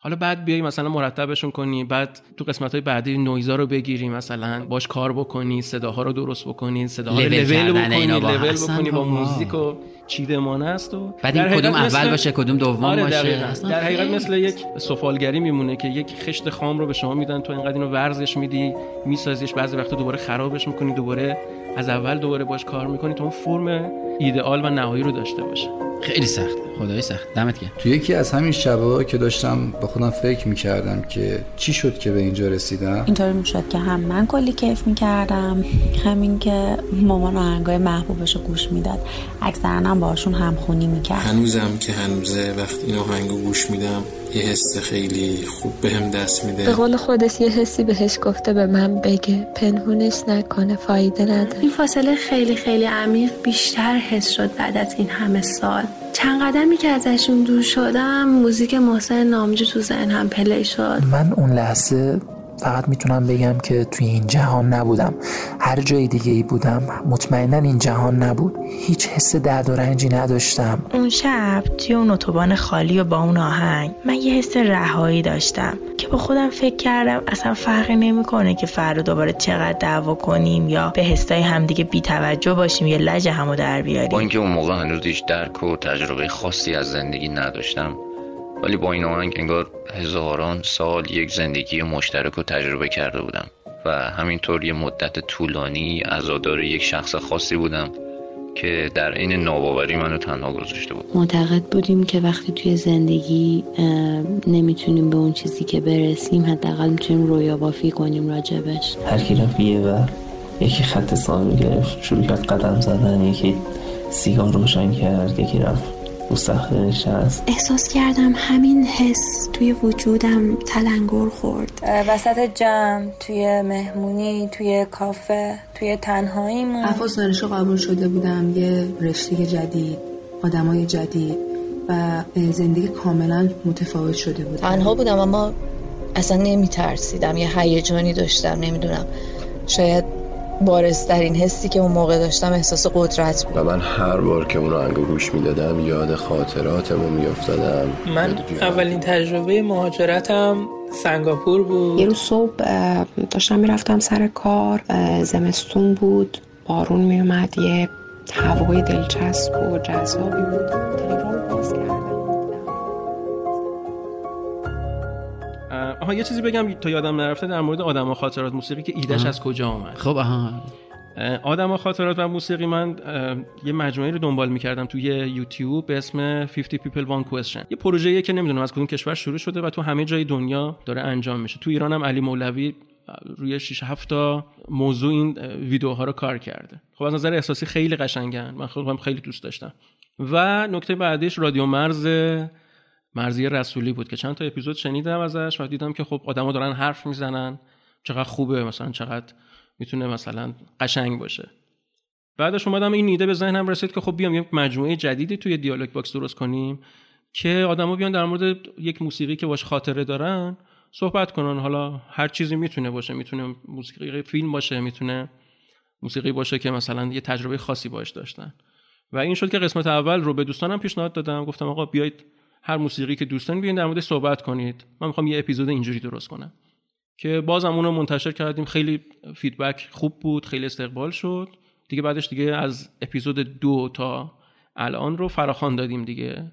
حالا بعد بیای مثلا مرتبشون کنی بعد تو قسمت های بعدی نویزا رو بگیری مثلا باش کار بکنی صداها رو درست بکنی صداها رو لول بکنی با لول بکنی با بابا. موزیک و چیدمانه است و بعد این کدوم اول باشه کدوم دوم آره باشه؟ در حقیقت مثل یک سفالگری میمونه که یک خشت خام رو به شما میدن تو اینقدر اینو ورزش میدی میسازیش بعضی وقتا دوباره خرابش می‌کنی دوباره از اول دوباره باش کار می‌کنی تا اون فرم ایدئال و نهایی رو داشته باشه. خیلی سخت. خدای سخت. دمت گرم. تو یکی از همین شبه که داشتم با خودم فکر می‌کردم که چی شد که به اینجا رسیدم؟ اینطوری می‌شد که هم من کلی کیف می‌کردم همین که مامان آهنگای محبوبش رو گوش می‌داد. اکثرا هم باشون همخونی می‌کرد. هنوزم که هنوزه وقتی این آهنگو گوش میدم یه حس خیلی خوب بهم دست به میده قول خودش یه حسی بهش گفته به من بگه پنهونش نکنه فایده نداره. این فاصله خیلی خیلی عمیق بیشتر حس شد بعد از این همه سال. چند قدمی که ازشون دور شدم موزیک محسن نامجو تو ذهنم پلی شد. من اون لحظه فقط می‌تونم بگم که توی این جهان نبودم. هر جای دیگه ای بودم. مطمئنا این جهان نبود. هیچ حس درد و رنجی نداشتم. اون شب توی اون اتوبان خالی و با اون آهنگ من یه حس رهایی داشتم که با خودم فکر کردم اصلا فرقی نمی‌کنه که فردا دوباره چقدر دعوا کنیم یا به حسای همدیگه بی توجه باشیم یا لج همو در بیاریم. با اینکه اون موقع هنوز هیچ درک و تجربه خاصی از زندگی نداشتم ولی با این آهنگ انگار هزاران سال یک زندگی مشترک رو تجربه کرده بودم و همینطور یه مدت طولانی عزادار یک شخص خاصی بودم که در این ناباوری منو تنها گذاشته بود. معتقد بودیم که وقتی توی زندگی نمی‌تونیم به اون چیزی که برسیم حداقل می‌تونیم رویا بافی کنیم راجبش. هر کی رفت یه بر یکی خط سال گرفت شروع کرد قدم زدن یکی سیگار روشن کرد یکی رفت احساس کردم همین حس توی وجودم تلنگر خورد. وسط جمع توی مهمونی توی کافه توی تنهاییمون. افاس دانشگاه قبول شده بودم. یه رشته جدید آدمای جدید و زندگی کاملا متفاوت شده بود. تنها بودم اما اصلا نمی ترسیدم یه هیجانی داشتم نمی‌دونم. شاید بارسترین حسی که اون موقع داشتم احساس قدرت بود. و من هر بار که اون رو گوش می‌دادم یاد خاطراتمو میافتادم. من اولین تجربه مهاجرتم سنگاپور بود. یه روز صبح داشتم می‌رفتم سر کار زمستون بود بارون میومد یه هوای دلچسب و جذابی بود. تلگرام باز کردم. آها یه چیزی بگم تا یادم نرفته در مورد آدم و خاطرات موسیقی که ایدش از کجا آمد خب آها. آدم و خاطرات و موسیقی من یه مجموعه رو دنبال می‌کردم توی یوتیوب به اسم 50 People One Question یه پروژه‌ایه که نمی‌دونم از کدوم کشور شروع شده و تو همه جای دنیا داره انجام میشه. تو ایران هم علی مولوی روی 6 7 تا موضوع این ویدیوها رو کار کرده. خب از نظر احساسی خیلی قشنگن. من خودم خیلی دوست داشتم. و نکته بعدیش رادیو مرز مرضیه رسولی بود که چند تا اپیزود شنیدم ازش و دیدم که خب آدما دارن حرف می‌زنن. چقدر خوبه مثلا چقدر می‌تونه مثلا قشنگ باشه. بعدش اومدم این ایده به ذهنم رسید که خب بیام یک مجموعه جدیدی توی Dialogue Box درست کنیم که آدما بیان در مورد یک موسیقی که باش خاطره دارن صحبت کنن. حالا هر چیزی می‌تونه باشه می‌تونه موسیقی فیلم باشه می‌تونه موسیقی باشه که مثلا یه تجربه خاصی باش داشتن. و این شد که قسمت اول رو به دوستانم پیشنهاد دادم. گفتم آقا بیاید هر موسیقی که دوستان بیاین در مورد صحبت کنید. من می‌خوام یه اپیزود اینجوری درست کنم. که بازم اون رو منتشر کردیم. خیلی فیدبک خوب بود خیلی استقبال شد. دیگه بعدش دیگه از اپیزود دو تا الان رو فراخوان دادیم دیگه.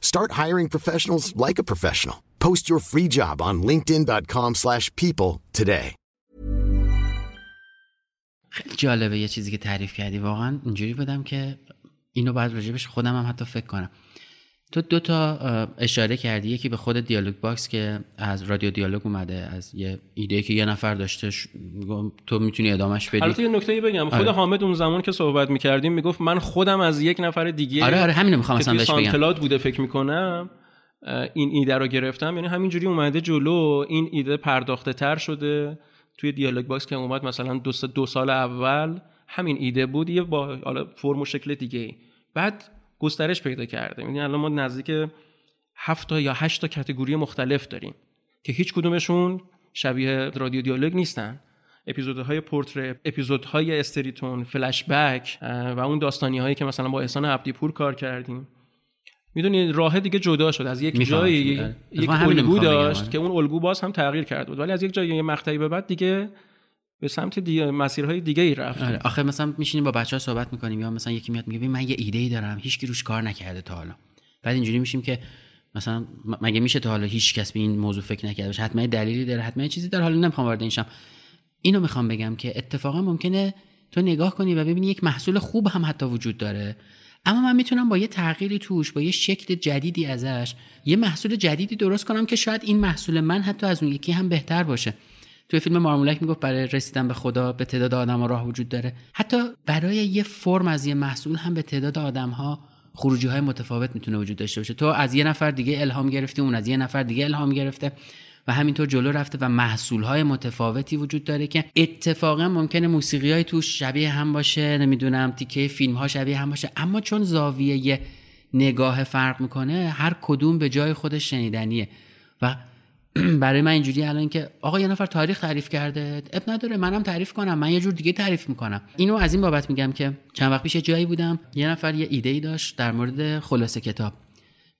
Start hiring professionals like a professional. Post your free job on linkedin.com/people today. خیلی جالبه یه چیزی که تعریف کردی واقعا اینجوری بدم که اینو بعد راجبش خودم هم حتی فکر کنم تو دو تا اشاره کردی. یکی به خود دیالوگ باکس که از رادیو دیالوگ اومده از یه ایده که یه نفر داشته ش... تو می‌تونی ادامش بدی. البته یه نکته بگم. خود آره. حامد اون زمان که صحبت می‌کردیم می‌گفت من خودم از یک نفر دیگه آره آره همینو می‌خوام مثلا بهش بگم. بوده فکر می‌کنم این ایده رو گرفتم. یعنی همینجوری اومده جلو. این ایده پرداخته تر شده. توی دیالوگ باکس که اومد مثلا دو, دو سال اول همین ایده بود. یه با حالا فرم و شکل دیگه بعد گسترش پیدا کرده یعنی الان ما نزدیک هفت تا یا هشت تا category مختلف داریم که هیچ کدومشون شبیه رادیو دیالوگ نیستن. اپیزودهای پورتره اپیزودهای استریتون فلش بک و اون داستانی هایی که مثلا با احسان عبدی پور کار کردیم. می‌دونی راه دیگه جدا شد. از یک جایی یک الگو داشت که اون الگو باز هم تغییر کرده بود. ولی از یک جایی یه مقطعی به بعد دیگه به سمت دیگه مسیرهای دیگه ای رفت. آره. آخه مثلا میشینیم با بچه ها صحبت می‌کنیم یا مثلا یکی میاد میگه من یه ایده ای دارم هیچ کی روش کار نکرده تا حالا. بعد اینجوری میشیم که مثلا مگه میشه تا حالا هیچ کس به این موضوع فکر نکرده باشه؟ حتما دلیلی داره حتما چیزی داره. حالا نمی‌خوام وارد اینشم اینو می‌خوام بگم که اتفاقا ممکنه تو نگاه کنی و ببینی یک محصول خوب هم حتی وجود داره. اما من می‌تونم با یه تغییری توش با یه شکل جدیدی ازش یه محصول جدیدی درست کنم که شاید این محصول من حتی از اون یکی هم بهتر باشه. توی فیلم مارمولک می‌گفت برای رسیدن به خدا به تعداد آدم ها راه وجود داره. حتی برای یه فرم از یه محصول هم به تعداد آدم ها خروجی های متفاوت می‌تونه وجود داشته باشه. تو از یه نفر دیگه الهام گرفتی اون از یه نفر دیگه الهام گرفته و همینطور جلو رفته و محصول های متفاوتی وجود داره که اتفاقا ممکنه موسیقی های توش شبیه هم باشه نمی‌دونم تیکه فیلم ها شبیه هم باشه. اما چون زاویه نگاه فرق می‌کنه هر کدوم به جای خودش شنیدنیه و *clears throat* برای من اینجوری الان که آقا یه نفر تاریخ تعریف کرده. اب نداره منم تعریف کنم. من یه جور دیگه تعریف می‌کنم. اینو از این بابت میگم که چند وقت پیش جایی بودم یه نفر یه ایده ای داشت در مورد خلاصه کتاب.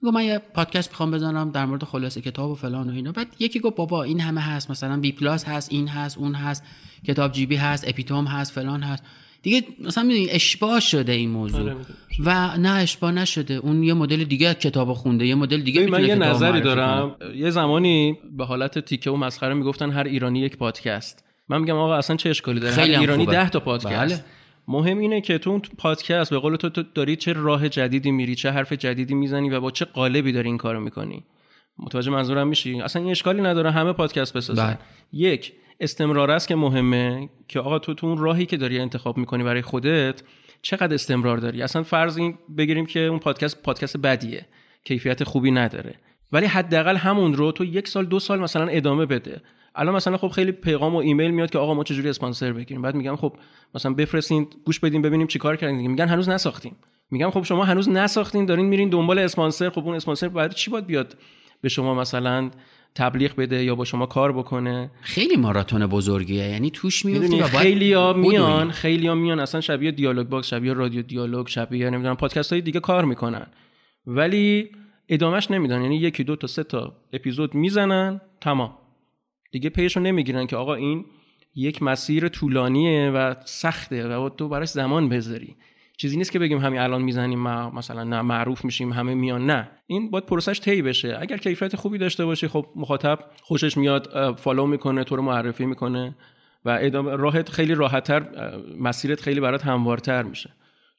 گفت من یه پادکست می‌خوام بزنم در مورد خلاصه کتاب و فلان و اینا. بعد یکی گفت بابا این همه هست. مثلا بی پلاس هست این هست اون هست کتاب جیبی هست اپیتوم هست فلان هست. دیگه مثلا می‌دونی اشباه شده این موضوع. آره، و نه اشباه نشده. اون یه مدل دیگه کتاب خونده یه مدل دیگه من یه نظری دارم. کنه. یه زمانی به حالت تیکه و مسخره می‌گفتن هر ایرانی یک پادکست. من میگم آقا اصلا چه اشکالی داره؟ خیلی هر ایرانی خوبه. ده تا پادکست. بله. مهم اینه که تو اون پادکست به قول تو, تو داری چه راه جدیدی میری چه حرف جدیدی می‌زنی و با چه قالبی داری این کارو می‌کنی. متوجه منظورم میشی؟ اصلا این اشکالی نداره همه پادکست بسازن. بله. یک استمرار است که مهمه که آقا تو تو اون راهی که داری انتخاب می‌کنی برای خودت چقدر استمرار داری؟ اصلا فرض این بگیریم که اون پادکست پادکست بدیه کیفیت خوبی نداره. ولی حداقل همون رو تو یک سال دو سال مثلا ادامه بده. الان مثلا خب خیلی پیغام و ایمیل میاد که آقا ما چجوری اسپانسر بگیریم؟ بعد میگم خب مثلا بفرستین گوش بدیم ببینیم چیکار کردین میگن هنوز نساختیم میگم خب شما هنوز نساختین دارین میرین دنبال اسپانسر. خب اون اسپانسر بعد چی باید بیاد به شما مثلا تبلیغ بده یا با شما کار بکنه. خیلی ماراتون بزرگیه. یعنی توش میفتی و خیلی ها. میان خیلی ها میان. اصلا شبیه دیالوگ باکس شبیه رادیو دیالوگ شبیه نمی‌دونم پادکست های دیگه کار می‌کنن. ولی ادامهش نمیدن. یعنی یکی دو تا سه تا اپیزود می‌زنن تمام. دیگه پیشو نمی‌گیرن که آقا این یک مسیر طولانیه و سخته و تو براش زمان بذاری. چیزی نیست که بگیم همین الان می‌زنیم ما مثلا نه معروف میشیم همه میان. نه. این باید پروسش طی بشه. اگر کیفیت خوبی داشته باشی خب مخاطب خوشش میاد follow می‌کنه تو رو معرفی می‌کنه و ادامه راحت خیلی راحتتر مسیرت خیلی برات هموارتر میشه.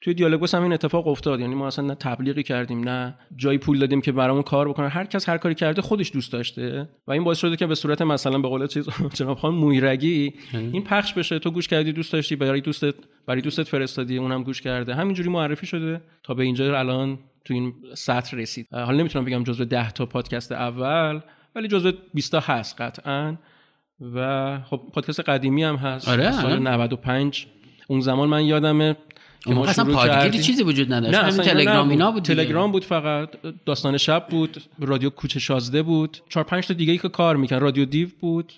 توی دیالوگوس هم این اتفاق افتاد. یعنی ما اصلا نه تبلیغی کردیم نه جایی پول دادیم که برامون کار بکنه هر کس هر کاری کرده خودش دوست داشته. و این باعث شده که به صورت مثلا به قول چیز *laughs* جناب خان مویرگی این پخش بشه. تو گوش کردی دوست داشتی برای دوستت برای دوستت فرستادی اونم گوش کرده. همینجوری معرفی شده تا به اینجا الان تو این سطر رسید. حالا نمی‌تونم بگم جزو 10 تا پادکست اول ولی جزو 20 تا هست قطعا. و خب پادکست قدیمی هم هست. آره، سال الان. 95 اون زمان من یادمه اون موقع اصلا پادگیری. چیزی وجود نداشت. نه همین اصلا تلگرام نبود. اینا بود. تلگرام بود فقط داستان شب بود رادیو کوچه شازده بود چهار پنج تا دیگه ای که کار میکن رادیو دیو بود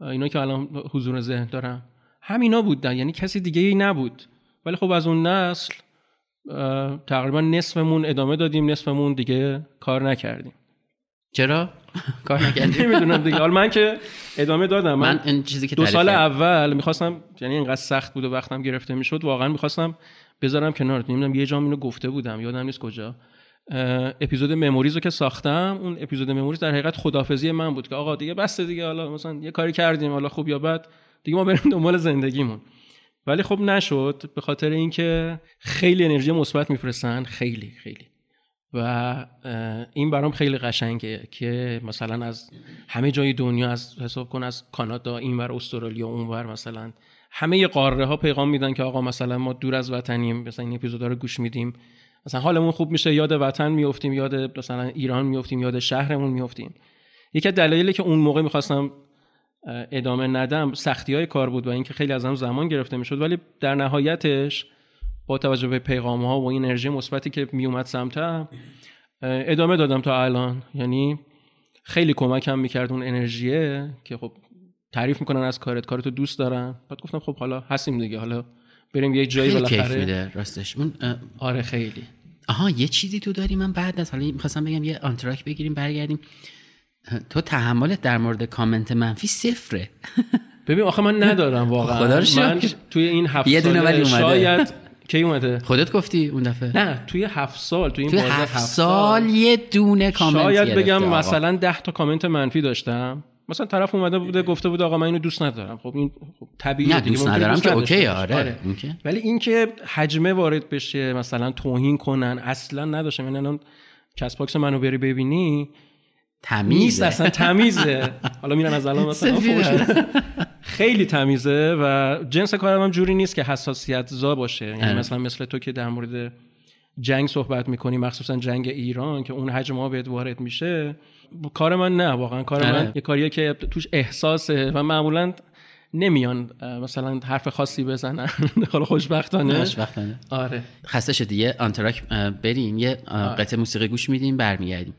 اینا که الان حضور ذهن دارم همینا بودن یعنی کسی دیگه ای نبود ولی خب از اون نسل تقریبا نصفمون ادامه دادیم نصفمون دیگه کار نکردیم چرا *laughs* کار نکردیم نمی‌دونم دیگه. حالا من که ادامه دادم. من, این چیزی که دو سال. اول می‌خواستم یعنی اینقدر سخت بود و وقتم گرفته می‌شد واقعا می‌خواستم بذارم کنار. نمی‌دونم یه جام اینو گفته بودم یادم نیست کجا. اپیزود مموریز رو که ساختم اون اپیزود مموریز در حقیقت خدافزی من بود که آقا دیگه بس دیگه حالا مثلا یه کاری کردیم حالا خوب یا بد دیگه ما بریم دنبال زندگیمون. ولی خب نشد به خاطر اینکه خیلی انرژی مثبت میفرستن. خیلی خیلی. و این برام خیلی قشنگه که مثلا از همه جای دنیا از حساب کن از کانادا اینور استرالیا اونور مثلا. همه قاره ها پیغام میدن که آقا مثلا ما دور از وطنیم مثلا این اپیزودا رو گوش میدیم. مثلا حالمون خوب میشه یاد وطن میفتیم یاد مثلا ایران میفتیم یاد شهرمون میفتیم یکی از دلایلی که اون موقع می‌خواستم ادامه ندم سختی های کار بود و اینکه خیلی ازم زمان گرفته می‌شد ولی در نهایتش با توجه به پیغام ها و این انرژی مثبتی که میومد سمتم ادامه دادم تا الان. یعنی خیلی کمکم می‌کرد اون انرژیه که خب تعریف می‌کنن از کارت. کارتو دوست دارن بعد گفتم خب حالا هستیم دیگه. حالا بریم یه جایی خیلی کیف بالاخره میده راستش. اون آره خیلی. آها یه چیزی تو داری من بعد از حالا می‌خواستم بگم یه آنتراک بگیریم برگردیم. تو تحملت در مورد کامنت منفی صفره. *laughs* ببین آخه من ندارم واقعا. خدا رو من. توی این هفت یه دونه ولی اومده. شاید کی اومده خودت گفتی اون دفعه نه توی هفت سال توی این توی بازه هفت سال یه دونه کامنت شاید بگم آقا. مثلا ده تا کامنت منفی داشتم مثلا طرف اومده بوده گفته بود آقا من اینو دوست ندارم خب این خب طبیعیه نه دوست ندارم که OK. آره این که. ولی اینکه حجمه وارد بشه مثلا توهین کنن اصلا نداشتم یعنی الان Castbox منو بری ببینی نیست اصلا تمیزه *laughs* حالا میرن از الان مثلا. فوش. خیلی تمیزه و جنس کارم هم جوری نیست که حساسیت زا باشه یعنی آره. مثلا مثل تو که در مورد جنگ صحبت می‌کنی مخصوصا جنگ ایران که اون حجم ها بهت وارد میشه کار من نه واقعا کار آره. من یه کاریه که توش احساسه و معمولا نمیان مثلا حرف خاصی بزنن *laughs* حالا خوشبختانه خوشبختانه. آره خسته شدی یه آنتراک بریم یه آره. قطعه موسیقی گوش میدیم برمیگردیم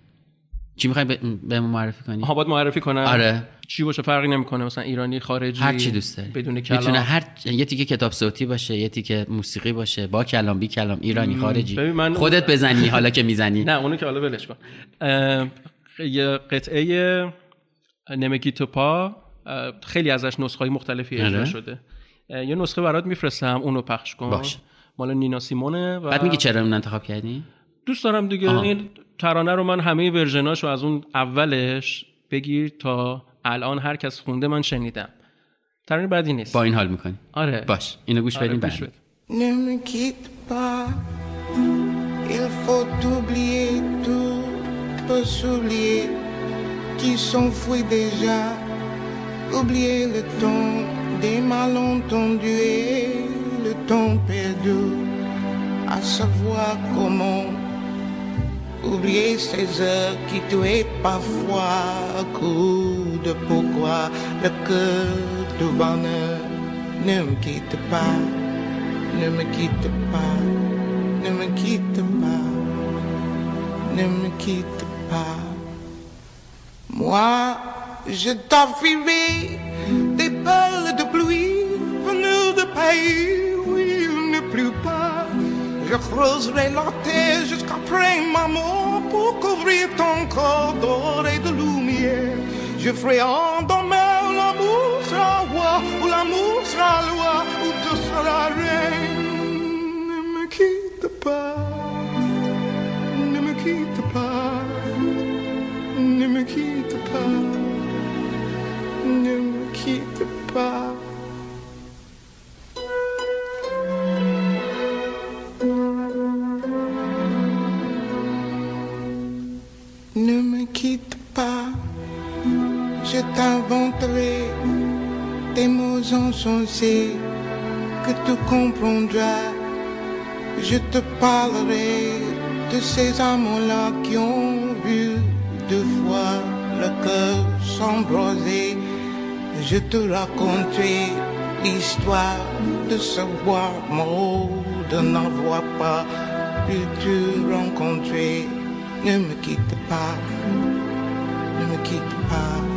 چی می‌خوای بهمون معرفی کنی ها باید معرفی کنم آره. چی باشه فرقی نمی‌کنه؟ مثلا ایرانی خارجی هر چی دوست داری. بدون کلام. می‌تونه هر یه تیکه کتاب صوتی باشه یه تیکه موسیقی باشه با کلام بی کلام ایرانی. خارجی. من- خودت بزنی حالا که می‌زنی. نه اونو که حالا ولش کن. یه قطعه نمگی تو پا اه، خیلی ازش نسخه های مختلفی اجرا آره. شده. یه نسخه برات میفرستم اونو پخش کن. باش. مال نینا سیمونه و بعد میگی چرا اون انتخاب کردی؟ دوست دارم دیگه. این ترانه رو من همه ورژناشو از اون اولش بگیر تا الان هر کس خونده من شنیدم ترانه بعدی نیست با این حال میکنی آره باش اینو گوش آره، بدیم گوش بعد بده. Ne me quitte pas, il faut oublier tout, peut s'oublier qui s'enfuit déjà. Oublier le temps des malentendus et le temps perdu, à savoir comment oublier ces heures qui tuaient parfois coup de pourquoi le cœur du bonheur ne me quitte pas. Ne me quitte pas, ne me quitte pas, ne me quitte pas. Moi, je t'enfuirai des balles de pluie venues de pays où il ne pleut pas. Je creuserai la terre jusqu'après ma mort pour couvrir ton corps d'or et de lumière. Je ferai en demain l'amour sera roi, où l'amour insensés que tu comprendras. Je te parlerai de ces amants-là qui ont vu deux fois le cœur s'embraser. Je te raconterai l'histoire de ce bois mort, de n'avoir pas pu te rencontrer. Ne me quitte pas, ne me quitte pas,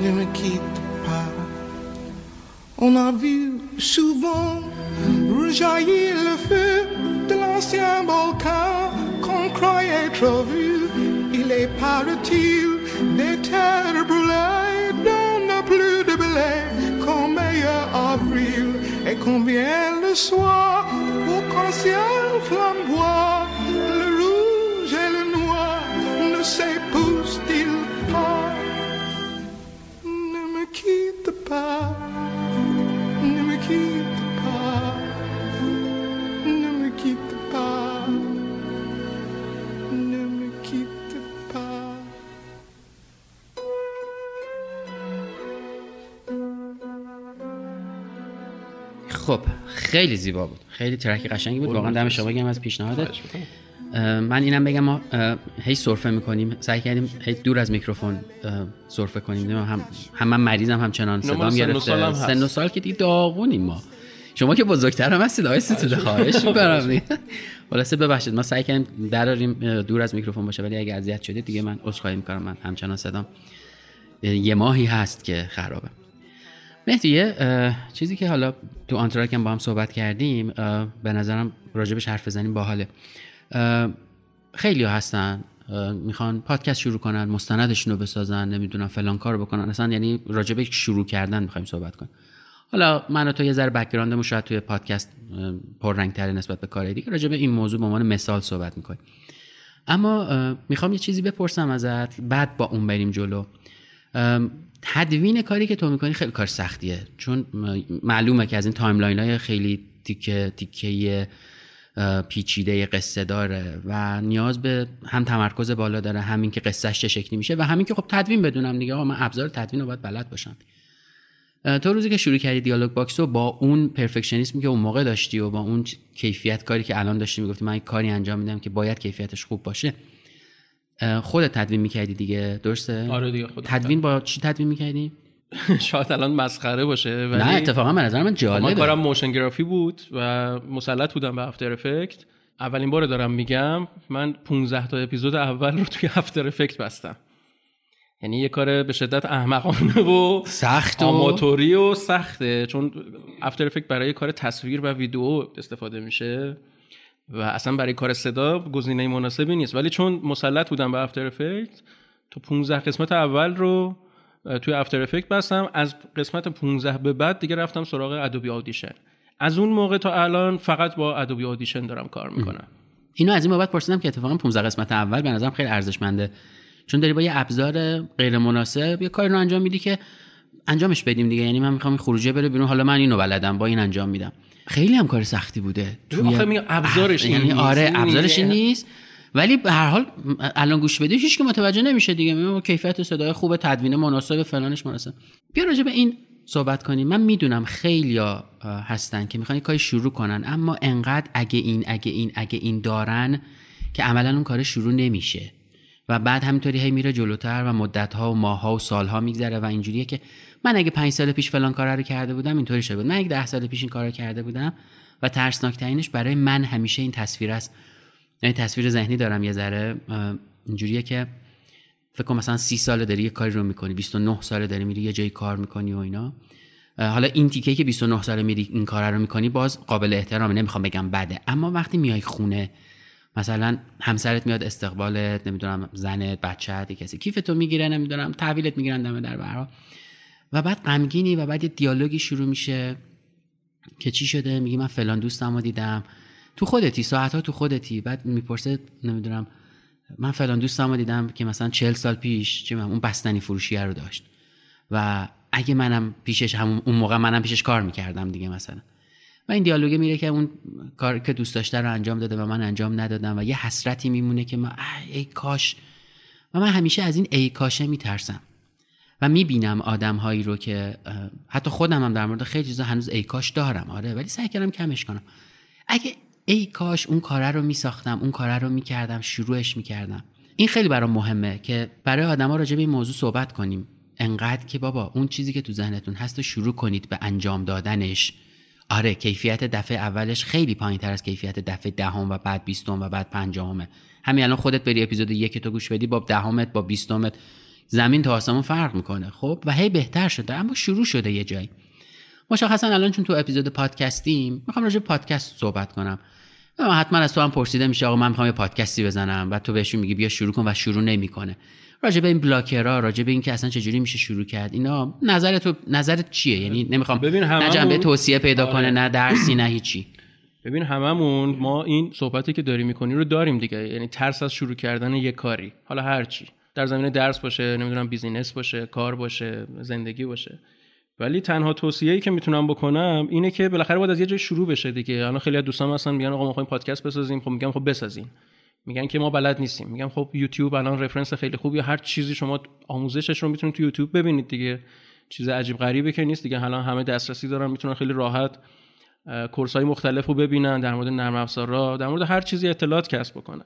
ne me quitte pas. On a vu souvent rejaillir le feu de l'ancien volcan qu'on croyait trop vu. Il est parti des terres brûlées, donne plus de blé qu'en meilleur avril. Et combien le soir, au ciel flamboie, خیلی زیبا بود. خیلی ترک قشنگی بود. واقعا دم شما بگم از پیشنهادت. من اینم بگم ما هی سرفه می‌کنیم. سعی کردیم هی دور از میکروفون سرفه کنیم. هم هم من مریضم هم چنان نه، صدام گرفته. سن و سال که دیگه داغونیم ما. شما که بزرگتر هم هستید آقای ستوده خواهش می‌کنم. خلاصه ببخشید ما سعی کردیم دراریم دور از میکروفون باشه ولی اگه اذیت شده دیگه من عذرخواهی می‌کنم من همچنان صدام یه ماهی هست که خرابه. مهدی چیزی که حالا تو آنتراک هم با هم صحبت کردیم به نظرم راجبش حرف بزنیم باحاله. خیلی هستن می‌خوان پادکست شروع کنن مستندشون رو بسازن نمی‌دونم فلان کار بکنن. اصلا یعنی راجبه شروع کردن می‌خوایم صحبت کنیم. حالا من و تو یه ذره background مون شاید توی پادکست پررنگتره نسبت به کار دیگه راجبه این موضوع به عنوان مثال صحبت می‌کنیم. اما می‌خوام یه چیزی بپرسم ازت بعد با اون بریم جلو. تدوین کاری که تو می‌کنی خیلی کار سختیه. چون معلومه که از این timeline های خیلی تیکه تیکه پیچیده قصه داره و نیاز به هم تمرکز بالا داره همین که قصهش چه شکلی میشه و همین که خب تدوین بدونم دیگه. من ابزار تدوین رو باید بلد باشم. تو روزی که شروع کردی دیالوگ باکس رو با اون perfectionism ی که اون موقع داشتی و با اون کیفیت کاری که الان داشتی می‌گفتی من کاری انجام میدم که باید کیفیتش خوب باشه خودت تدوین می‌کردی دیگه درسته؟ آره دیگه خودت تدوین با چی تدوین می‌کردی؟ *laughs* شاید الان مسخره باشه ولی نه اتفاقا به نظر من جالبه. من کارم motion graphy بود و مسلط بودم به After Effect اولین بار دارم میگم من 15 تا اپیزود اول رو توی After Effect بستم. یعنی یه کار به شدت احمقانه و سخت و آماتوری و سخته. چون After Effect برای کار تصویر و ویدیو استفاده میشه. و اصلا برای کار صدا گزینه مناسبی نیست. ولی چون مسلط بودم به افتر افکت تو 15 قسمت اول رو توی افتر افکت بستم. از قسمت 15 به بعد دیگه رفتم سراغ ادوبی آدیشن از اون موقع تا الان فقط با ادوبی آدیشن دارم کار می‌کنم. اینو از این بابت پرسیدم که اتفاقا 15 قسمت اول به نظرم خیلی ارزشمنده. چون داری با یه ابزار غیر مناسب یه کاری رو انجام میدی که انجامش بدیم دیگه. یعنی من می‌خوام خروجه بره بیرون. حالا من اینو بلدم با این انجام میدم. خیلی هم کار سختی بوده توی ابزارش یعنی آره ابزارش نیست. ولی به هر حال الان گوش بدی هیچ که متوجه نمیشه دیگه. میگم کیفیت صدای خوب تدوین مناسب فلانش مناسب بیا راجع به این صحبت کنیم. من می‌دونم خیلیا هستن که می‌خوان کاری شروع کنن اما انقدر اگه این اگه این اگه این دارن که عملا اون کار شروع نمیشه. و بعد همینطوری هی میره جلوتر و مدت ها و ماه ها و سال ها میگذره و اینجوریه که من اگه پنج سال پیش فلان کار رو کرده بودم اینطوری شده بود. من اگه ده سال پیش این کار رو کرده بودم و ترسناک برای من همیشه این تصویر است. یعنی تصویر ذهنی دارم یه ذره اینجوریه که فکر کنم مثلا سی سال داری یه کاری رو می‌کنی 29 سال داری میری یه جایی کار می‌کنی و اینا. حالا این تیکه که 29 سال میری این کار رو می‌کنی باز قابل احترامه نمی‌خوام بگم بده. اما وقتی میای خونه مثلا همسرت میاد استقبالت نمی‌دونم زنت بچه‌ت کسی. کیف تو می‌گیره نمی‌دونم تحویلت می‌گیرن دم در برا. و بعد غمگینی و بعد یه دیالوگی شروع میشه که چی شده؟ میگی من فلان دوستم رو دیدم. تو خودتی ساعت ها تو خودتی. بعد می‌پرسه نمی‌دونم من فلان دوستم رو دیدم که مثلا چهل سال پیش چه اون بستنی فروشی رو داشت. و اگه منم پیشش همون اون موقع منم پیشش کار می‌کردم دیگه مثلا. و این دیالوگه میره که اون کار که دوست داشته رو انجام داده و من انجام ندادم و یه حسرتی میمونه که من ای کاش. و من همیشه از این ای کاشه میترسم و می‌بینم آدم هایی رو که حتی خودم هم در مورد خیلی چیزا هنوز ای کاش دارم آره ولی سعی کردم کمش کنم. اگه ای کاش اون کاره رو میساختم اون کاره رو می‌کردم شروعش می‌کردم. این خیلی برام مهمه که برای آدما راجع به این موضوع صحبت کنیم. انقدر که بابا اون چیزی که تو ذهنتون هست رو شروع کنید به انجام دادنش. آره کیفیت دفعه اولش خیلی پایین تر از کیفیت دفعه دهم و بعد بیستم و بعد پنجمه. همین الان خودت بری اپیزود یک تو گوش بدی با دهمت با بیستمت زمین تا آسمون فرق می‌کنه خب؟ و هی بهتر شده اما شروع شده یه جایی. مشخصا الان چون تو اپیزود پادکستیم می‌خوام راجع پادکست صحبت کنم. حتما از تو هم پرسیده میشه آقا من می‌خوام یه پادکستی بزنم و تو بهشون میگی بیا شروع کن و شروع نمی‌کنه. راجع به این بلاکرها راجع به این که اصلا چجوری میشه شروع کرد اینا نظر تو نظرت چیه؟ یعنی نمی‌خوام ببین نه جنبه توصیه پیدا آره. کنه نه درسی نه هیچی. ببین هممون ما این صحبتی که داری می‌کنی رو داریم دیگه یعنی ترس از شروع کردن یه کاری. حالا هر چی. در زمینه درس باشه نمی‌دونم business باشه کار باشه زندگی باشه. ولی تنها توصیه‌ای که می‌تونم بکنم اینه که بالاخره باید از یه جای شروع بشه دیگه. الان خیلی از دوستان هستن میگن آقا ما می‌خوایم پادکست بسازیم خب میگم خب بسازین میگن که ما بلد نیستیم. میگم خب یوتیوب الان reference خیلی خوبی هر چیزی شما آموزشش رو می‌تونید تو یوتیوب ببینید دیگه. چیز عجیب غریبه که نیست. دیگه الان همه دسترسی دارن می‌تونن خیلی راحت کورس های مختلف رو ببینن در مورد نرم افزارا در مورد هر چیزی اطلاعات کسب بکنن.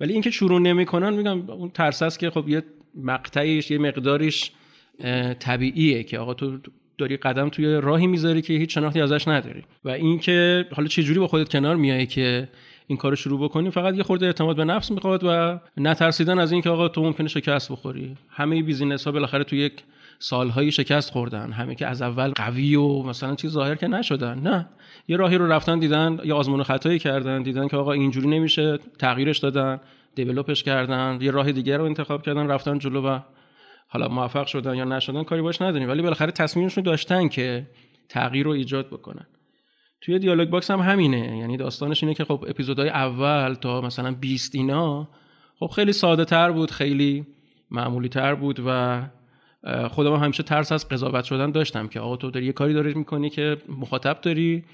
ولی اینکه شروع نمی‌کنن میگم اون ترس است که خب یه مقطعیش یه مقداریش طبیعیه که آقا تو داری قدم توی راهی می‌ذاری که هیچ شناختی ازش نداری. و اینکه حالا چه جوری با خودت کنار میای که این کارو شروع بکنی فقط یه خورده اعتماد به نفس می‌خواد و نترسیدن از اینکه آقا تو ممکنه شکست بخوری. همه بیزینس ها بالاخره تو یک سالهایی شکست خوردن. همه که از اول قوی و مثلا چیز ظاهر که نشدن. نه. یه راهی رو رفتن دیدن یا آزمون خطایی کردن دیدن که آقا اینجوری نمیشه تغییرش دادن develop ش کردن یه راه دیگه رو انتخاب کردن رفتن جلو و حالا موفق شدن یا نشدن کاری باش نداریم. ولی بالاخره تصمیمشون داشتن که تغییر رو ایجاد بکنن. توی دیالوگ باکس هم همینه. یعنی داستانش اینه که خب اپیزودهای اول تا مثلا 20 اینا خب خیلی ساده تر بود خیلی معمولی تر بود و خودم همیشه ترس از قضاوت شدن داشتم که آقا تو داری یه کاری داری می‌کنی که مخاطب داری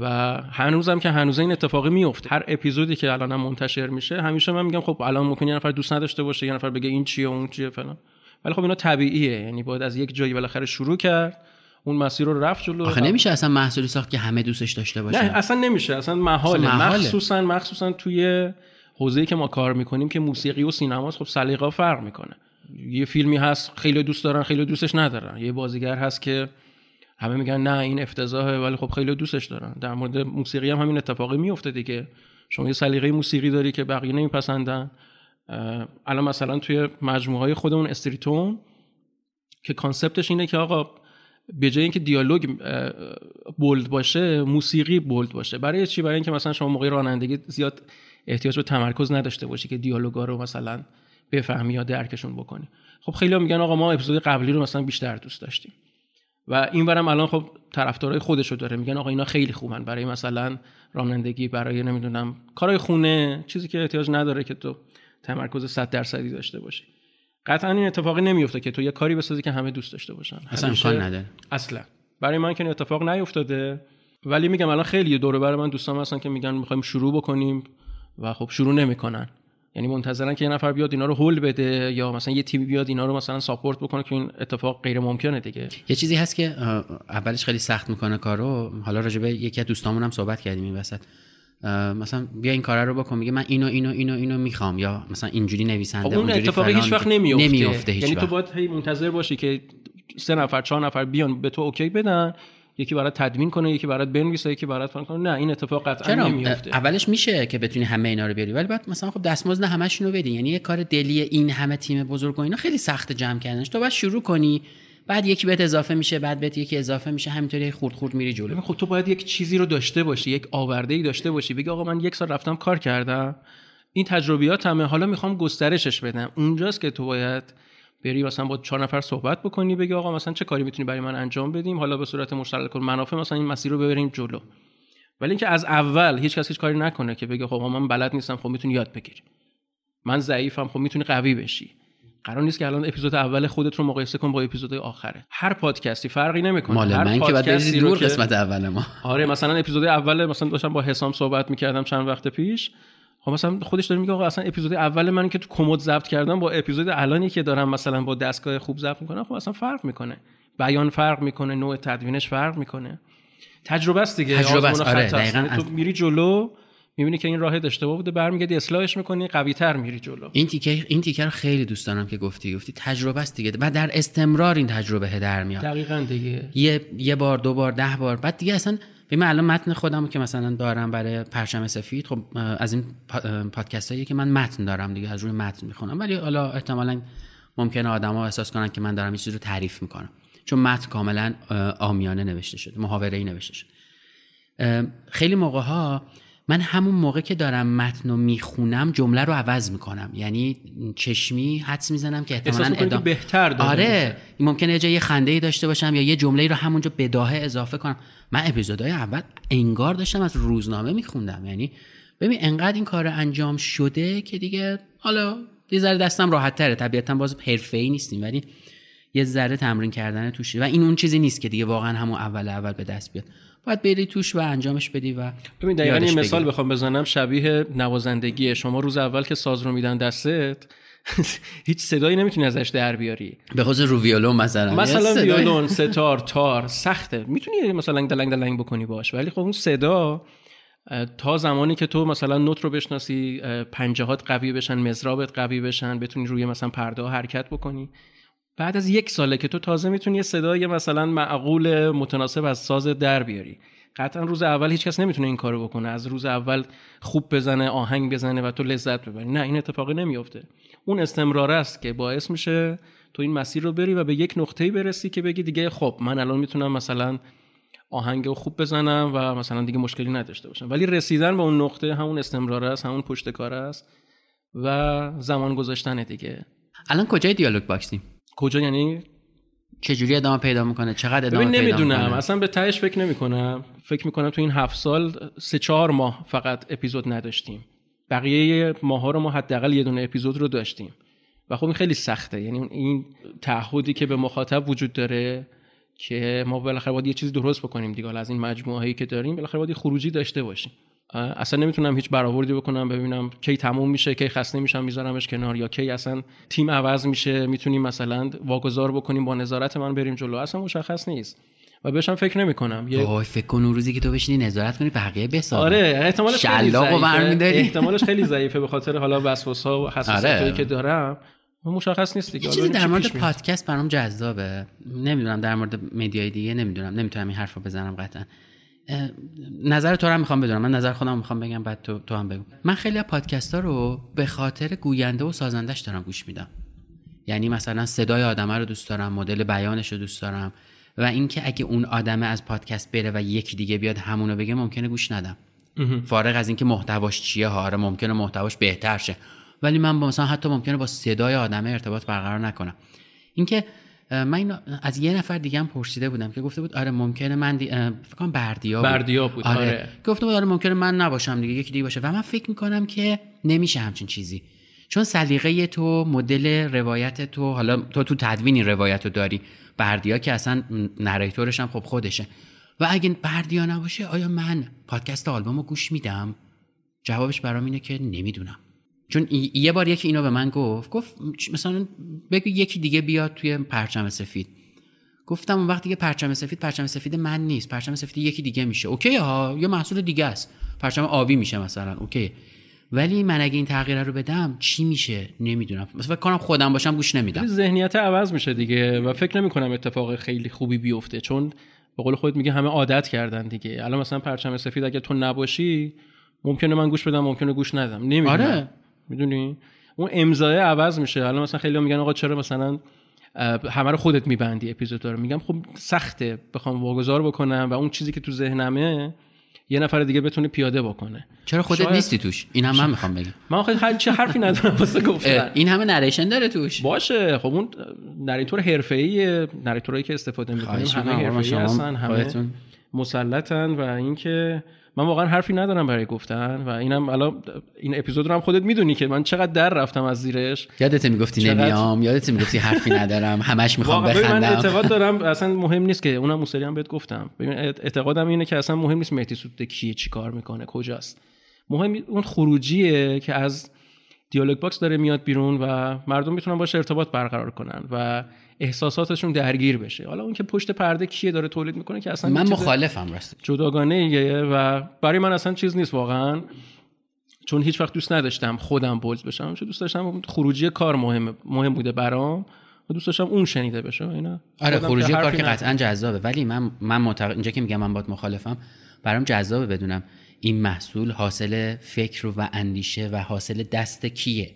و هنوزم که هنوز این اتفاقی میفته هر اپیزودی که الان منتشر میشه همیشه من میگم خب الان ممکن یه نفر دوست نداشته باشه یه نفر بگه این چیه اون چیه فلان. ولی خب اینا طبیعیه. یعنی باید از یک جایی بالاخره شروع کرد. اون مسیر رو رفت جلو. آخه نمیشه اصلا محصولی ساخت که همه دوستش داشته باشه نه اصلا نمیشه. اصلا محاله. مخصوصا مخصوصا توی حوزه‌ای که ما کار می‌کنیم که موسیقی و سینماست خب سلیقه فرق می‌کنه. یه فیلمی هست خیلی دوست دارن خیلی دوستش ندارن. یه بازیگر هست که همه میگن نه این افتضاحه ولی خب خیلی دوستش دارن. در مورد موسیقی هم همین اتفاقی میفته دیگه. شما یه سلیقه موسیقی داری که بقیه نمیپسندن. الان مثلا توی مجموعه های خودمون استریتون که concept ش اینه که آقا به جای اینکه دیالوگ bold باشه موسیقی bold باشه. برای چی؟ برای اینکه مثلا شما موقع رانندگی زیاد احتیاج به تمرکز نداشته باشی که دیالوگا رو مثلا بفهمی یا درکشون بکنی. خب خیلی میگن آقا ما اپیزود قبلی رو مثلا بیشتر دوست داشتیم. و این برم الان خب طرفدارای خودشو داره. میگن آقا اینا خیلی خوبن. برای مثلا رانندگی برای نمی‌دونم کارهای خونه چیزی که احتیاج نداره که تو تمرکز 100 درصدی داشته باشی. قطعا این اتفاقی نمیفته که تو یه کاری بسازی که همه دوست داشته باشن. اصلا امکان نداره. اصلا. برای من که این اتفاق نیفتاده. ولی میگم الان خیلی دوره برای من دوستان هستن که میگن می‌خوایم شروع بکنیم و خب شروع نمی‌کنن. یعنی منتظرن که یه نفر بیاد اینا رو هول بده یا مثلا یه تیمی بیاد اینا رو مثلا ساپورت بکنه که این اتفاق غیر ممکنه دیگه. یه چیزی هست که اولش خیلی سخت می‌کنه کارو. حالا راجبه یکی از دوستامون هم صحبت کردیم این وسط. مثلا بیا این کارا رو بکن میگه من اینو اینو اینو اینو می‌خوام. یا مثلا اینجوری نویسنده خب اون اتفاقی هیچ وقت نمیفته, نمیفته هیچ یعنی تو باید هی منتظر باشی که سه نفر چهار نفر بیان به تو اوکی بدن. یکی برات تدوین کنه یکی برات بنویسه یکی برات فلان کنه. نه این اتفاق قطعا نمیفته اولش میشه که بتونی همه اینا رو بیاری ولی بعد مثلا خب دستمزد همشون رو بدی یعنی یه کار دلی این همه تیم بزرگ و اینا خیلی سخت جمع کردنش. تو باید شروع کنی بعد یکی بهت اضافه میشه بعد بهت یکی اضافه میشه همینطوری خورد خورد میری جلو. خب تو باید یک چیزی رو داشته باشی یک آورده ای داشته باشی. بگی آقا من یک سال رفتم کار کردم. این تجربیاتمه حالا می‌خوام گسترشش بدم. اونجاست که تو باید بری مثلا با چهار نفر صحبت بکنی بگی آقا مثلا چه کاری می‌تونی برای من انجام بدیم؟ حالا به صورت مشترک منافع مثلا این مسیر رو ببریم جلو. ولی اینکه از اول هیچ کس هیچ کاری نکنه که بگه خب من بلد نیستم خب می‌تونی یاد بگیری. من ضعیفم خب می‌تونی قوی بشی. قرار نیست که الان اپیزود اول خودت رو مقایسه کن با اپیزود آخره. هر پادکستی فرقی نمی‌کنه. مال هر من که بعد دور قسمت اول ما. آره مثلا اپیزود اول مثلا داشتم با حسام صحبت می‌کردم چند وقت پیش. خب مثلا خودش داره میگه آقا اصلا اپیزود اول من که تو کمد ضبط کردم با اپیزود الانی که دارم مثلا با دستگاه خوب ضبط می‌کنم خب اصلا فرق می‌کنه. بیان فرق می‌کنه نوع تدوینش فرق می‌کنه. تجربه است دیگه. تجربه است. آره دقیقاً تو میری جلو می‌بینی که این راه اشتباه بوده برمیگردی اصلاحش می‌کنی قوی تر میری جلو. این تیکه این تیکه رو خیلی دوست دارم که گفتی. گفتی تجربه است دیگه. و در استمرار این تجربه در میاد. دقیقاً دیگه. یه یه بار دو بار ده بار. بعد دیگه اصلا من الان متن خودم که مثلا دارم برای پرچم سفید خب از این پادکست هایی که من متن دارم دیگه از روی متن می‌خونم. ولی حالا احتمالا ممکنه آدما احساس کنن که من دارم یه چیزی رو تعریف می‌کنم. چون متن کاملا آمیانه نوشته شده محاوره ای نوشته شده. خیلی موقع ها من همون موقع که دارم متن رو می‌خونم جمله رو عوض می‌کنم. یعنی چشمی حدس می‌زنم که احتمالاً ادام... بهتر داره آره. ممکنه یه جای خنده ای داشته باشم یا یه جمله رو همونجا بداهه اضافه کنم. من اپیزودهای اول انگار داشتم از روزنامه میخوندم. یعنی ببین انقدر این کار انجام شده که دیگه حالا یه ذره دستم راحت تره. طبیعتا باز ای نیستیم ولی یه ذره تمرین کردن توشه و این اون چیزی نیست که دیگه واقعا همون اول اول به دست بیاد. باید بری توش و انجامش بدی و ببین دقیقاً یه مثال بخوام بزنم شبیه نوازندگی. شما روز اول که ساز رو میدن دستت *laughs* هیچ صدایی نمی‌تونی ازش در بیاری. به خصوص رو ویولون مثلا. مثلا ویولون ستار تار سخته. می‌تونی مثلا دلنگ دلنگ بکنی باش ولی خب اون صدا تا زمانی که تو مثلا نوت رو بشناسی پنجهات قوی بشن مزرابت قوی بشن بتونی روی مثلا پرده حرکت بکنی. بعد از یک ساله که تو تازه می‌تونی یه صدای مثلا معقول متناسب از ساز در بیاری. قطعا روز اول هیچ کس نمی‌تونه این کارو بکنه. از روز اول خوب بزنه آهنگ بزنه و تو لذت ببری. نه این اتفاقی نمیفته اون استمرار است که باعث میشه تو این مسیر رو بری و به یک نقطه‌ای برسی که بگی دیگه خب من الان می‌تونم مثلا آهنگ رو خوب بزنم و مثلا دیگه مشکلی نداشته باشم. ولی رسیدن به اون نقطه همون استمرار است همون پشت کار است و زمان گذاشتن دیگه. الان کجای دیالوگ باکسیم؟ کجا یعنی چجوری ادامه پیدا می‌کنه؟ چقدر ادامه پیدا نمی‌دونم. می‌کنه؟ اصلا به تهش فکر نمی کنم فکر می‌کنم تو این هفت سال سه چهار ماه فقط اپیزود نداشتیم. بقیه ماها رو ما حداقل یه دونه اپیزود رو داشتیم. و خب این خیلی سخته. یعنی این تعهدی که به مخاطب وجود داره که ما بالاخره باید یه چیزی درست بکنیم دیگه. از این مجموعه هایی که داریم بالاخره باید خروجی داشته باشیم. اصلا نمی‌تونم هیچ برآوردی بکنم ببینم کی تموم میشه کی خسته میشم میذارمش کنار یا کی اصلا تیم عوض میشه می‌تونیم مثلا واگذار بکنیم با نظارت من بریم جلو. اصلا مشخص نیست. و بهشم فکر نمی کنم یه وای فکر کن اون روزی که تو بشینی نظارت کنی بقیه بسازن. آره احتمالش خیلی ضعیفه؟ احتمالش خیلی *laughs* ضعیفه به خاطر حالا وسوس‌ها و حساسیتایی آره. که دارم. و مشخص نیست دیگه. چیزی در مورد. پادکست برام جذابه. نمی‌دونم در مورد مدیای دیگه نمی‌دونم. نمی‌تونم این حرفو بزنم قطعا. نظر تو رو هم می‌خوام بدونم. من نظر خودم می‌خوام بگم بعد تو, تو هم بگو. من خیلی از پادکست ها رو به خاطر گوینده و سازندش دارم گوش میدم. یعنی مثلا صدای آدمه رو دوست دارم مدل بیانش رو دوست دارم. و اینکه اگه اون آدمه از پادکست بره و یکی دیگه بیاد همونو بگه ممکنه گوش ندم. فارغ از اینکه محتواش چیه ها آره ممکنه محتواش بهتر شه. ولی من با مثلا حتی ممکنه با صدای آدمه ارتباط برقرار نکنم. اینکه من اینو از یه نفر دیگه هم پرسیده بودم که گفته بود آره ممکنه من دی... فکر کنم بردیا بود. بردیا بود، آره. گفته بود آره ممکنه من نباشم دیگه یکی دیگه باشه. و من فکر می‌کنم که نمیشه همچین چیزی. چون سلیقه تو مدل روایت تو حالا تو تو تدوین این روایت رو داری. بردیا که اصلا نریتورش هم خب خودشه. و اگه بردیا نباشه آیا من پادکست آلبوم رو گوش میدم؟ جوابش برام اینه که نمی‌دونم. چون یه بار یکی اینو به من گفت گفت مثلا بگو یکی دیگه بیاد توی پرچم سفید. گفتم اون وقت دیگه پرچم سفید پرچم سفید من نیست. پرچم سفید یکی دیگه میشه. OK ها یه محصول دیگه است. پرچم آبی میشه مثلا. OK. ولی من اگه این تغییر رو بدم چی میشه؟ نمی‌دونم. مثلا فکر کنم خودم باشم گوش نمیدم. ذهنیت عوض میشه دیگه و فکر نمی کنم اتفاق خیلی خوبی بیفته. چون به قول خودت میگه همه عادت کردن دیگه. الان مثلا پرچم سفید اگه تو نباشی ممکنه من گوش بدم ممکنه گوش ندم. نمی‌دونم. آره. می‌دونی؟ اون امضای عوض میشه. الان مثلا خیلی میگن آقا چرا مثلا همه رو خودت میبندی اپیزودا رو. میگم خب سخته. بخوام واگذار بکنم و اون چیزی که تو ذهنمه یه نفر دیگه بتونه پیاده بکنه. چرا خودت شاید- نیستی توش؟ این هم من می‌خوام بگم. من آخه هر چه حرفی ندارم واسه گفتن. این همه نریشن داره توش. باشه. خب اون نریتور حرفه‌ای نریتورایی که استفاده می‌کنیم همه. حرفه‌ای هستن همه. مسلطن و اینکه من واقعا حرفی ندارم برای گفتن و اینم الان این اپیزود رو هم خودت می‌دونی که من چقدر در رفتم از زیرش. یادت می‌گفتی چقدر- نمیام یادت می‌گفتی حرفی ندارم همش می‌خوام ببین من بخندم. اعتقاد دارم اصلا مهم نیست که اونم اون سری هم بهت گفتم. ببین اعتقادم اینه که اصلا مهم نیست مهدی ستوده کیه چی کار می‌کنه کجاست. مهم اون خروجیه که از دیالوگ باکس داره میاد بیرون و مردم می‌تونن باشه ارتباط برقرار کنن و احساساتشون درگیر بشه. حالا اون که پشت پرده کیه داره تولید می‌کنه که اصلا من مخالفم راست جداگانه ایه و برای من اصلا چیز نیست واقعا. چون هیچ وقت دوست نداشتم خودم بولز بشم. همیشه دوست داشتم خروجی کار مهم مهم بوده برام. و دوست داشتم اون شنیده بشه اینا. آره خروجی کار که. قطعا جذابه. ولی من من معتقد اینجا که میگم من باید مخالفم برام جذابه بدونم این محصول حاصل فکر و اندیشه و حاصل دست کیه؟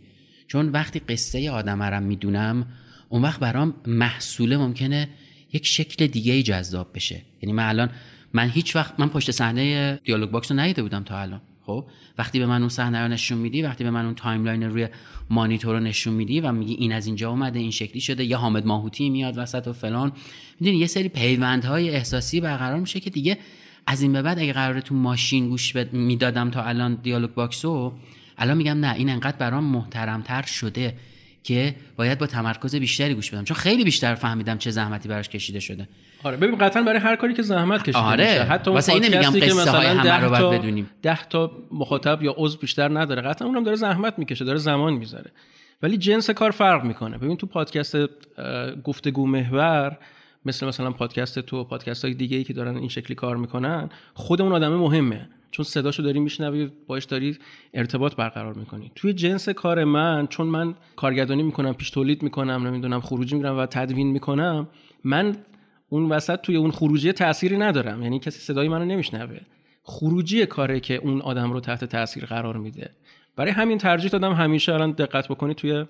چون وقتی قصه آدم رو می‌دونم اون وقت برام محصول ممکنه یک شکل دیگه ای جذاب بشه. یعنی من الان من هیچ وقت من پشت صحنه دیالوگ باکس رو ندیده بودم تا الان. خب؟ وقتی به من اون صحنه رو نشون میدی وقتی به من اون timeline روی مانیتور رو نشون میدی و میگی این از اینجا اومده این شکلی شده یا حامد ماهوتی میاد وسط و فلان می‌دونی یه سری پیوندهای احساسی برقرار میشه که دیگه از این به بعد اگه قراره تو ماشین گوش بد- می‌دادم تا الان دیالوگ باکس رو الان میگم نه این انقدر برام محترمتر شده که باید با تمرکز بیشتری گوش بدم. چون خیلی بیشتر فهمیدم چه زحمتی براش کشیده شده. آره ببین قطعا برای هر کاری که زحمت کشیده آره. میشه. حتی اون واسه اینه میگم پادکستی که قصه های مثلا همه رو باید بدونیم. ده تا مخاطب یا عضو بیشتر نداره قطعا اونم داره زحمت می‌کشه داره زمان می‌ذاره. ولی جنس کار فرق می‌کنه. ببین تو پادکست گفتگو محور مثل مثلا پادکست تو پادکست های دیگه ای که دارن این شکلی کار می‌کنن خود اون آدم مهمه. چون صداشو داری میشنوی باش داری ارتباط برقرار می‌کنی. توی جنس کار من چون من کارگردانی می‌کنم پیش تولید می‌کنم نمی‌دونم خروجی میرم و تدوین می‌کنم من اون وسط توی اون خروجی تأثیری ندارم. یعنی کسی صدای منو نمیشنوه. خروجی کاره که اون آدم رو تحت تاثیر قرار میده. برای همین ترجیح دادم همیشه الان دقت بکنی توی